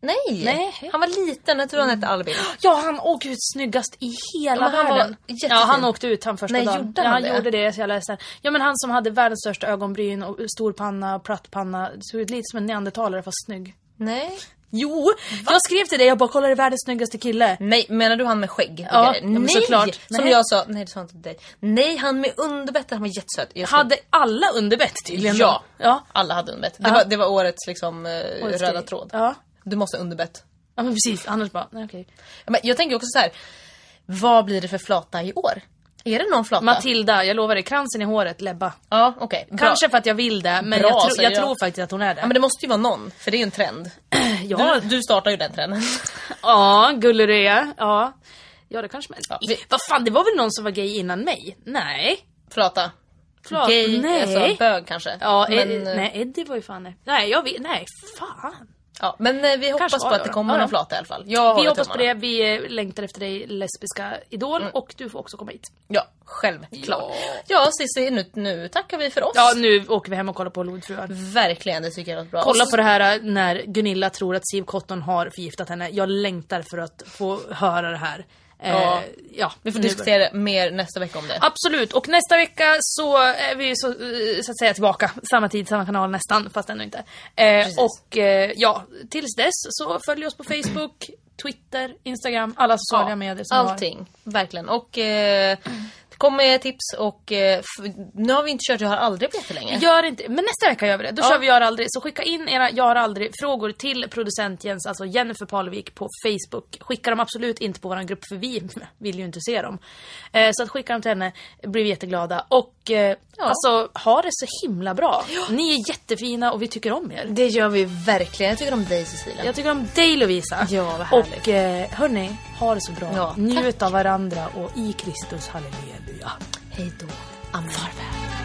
Nej! Nej. Han var liten, jag tror han hette Albin. Ja, han åkte ut snyggast i hela Ja, han världen. Ja, han åkte ut han första Nej, dagen. gjorde ja, han han det? gjorde det, så jag läste. Ja, men han som hade världens största ögonbryn och stor panna, platt panna. Såg ut lite som en neandertalare fast snygg. Nej. Jo! Jag skrev till dig, jag bara kolla det är världens snyggaste kille. Nej, menar du han med skägg? Ja, ja, nej! såklart. Som Nej. jag sa, nej det sa inte dig. Nej, han med underbett, han var jättesöt. Jag Hade alla underbett tydligen? Ja. ja. Alla hade underbett. Det, Ja. var, det var årets liksom eh, Årets röda grej. tråd. Ja. Du måste ha underbett. ja, men precis. Annars bara, nej okej. Ja, Men jag tänker också så här. Vad blir det för flata i år? Är det någon flata? Matilda, jag lovar dig, kransen i håret, Lebba. Ja, okej. Bra. Kanske för att jag vill det, men Bra, jag, tro, jag jag. tror faktiskt att hon är det. Ja, men det måste ju vara någon, för det är ju en trend. ja, Du, du startar ju den trenden. ja gullig du är. Ja. ja, det kanske man... Ja, Vad fan, det var väl någon som var gay innan mig? Nej. Flata. Flata. Gay, Nej. alltså bög kanske. Ja, men, Ed, eh, nej Eddie var ju fan... Nej, jag vet... Nej, fan. Ja, men eh, vi hoppas Kanske på att det kommer Ja, någon flata i alla fall. Jag Vi hoppas på det. Vi eh, längtar efter dig, lesbiska idol. Mm. Och du får också komma hit. Ja, självklart. Ja. Ja, Cissi, nu, nu tackar vi för oss. Ja, nu åker vi hem och kollar på Hollywoodfruar. Verkligen, det tycker jag låter bra. Kolla på det här när Gunilla tror att Siv Cotton har förgiftat henne. Jag längtar för att få höra det här. Eh, Ja. ja, Vi får diskutera mer nästa vecka om det. Absolut, och nästa vecka så är vi så, eh, så att säga tillbaka. Samma tid, samma kanal nästan, fast ändå inte. Eh, och eh, ja, tills dess så följ oss på Facebook, Twitter, Instagram, alla sociala medier som vi har. allting. Verkligen. Och eh, kom med tips och eh, nu har vi inte kört Jag har aldrig på jättelänge. Gör inte, men nästa vecka gör vi det. Då Ja. kör vi Gör aldrig. Så skicka in era Gör aldrig frågor till producent Jens, alltså Jennifer Palevik på Facebook. Skicka dem absolut inte på vår grupp för vi vill ju inte se dem. Eh, så att skicka dem till henne, blir vi jätteglada. Och eh, alltså ha det så himla bra. Ni är jättefina och vi tycker om er. Det gör vi verkligen. Jag tycker om dig Cecilia. Jag tycker om dig Lovisa. Ja, vad härligt. Och eh, hörni, ha det så bra. Ja, Njut av varandra och i Kristus halleluja. Hej då. Amen. Farväl.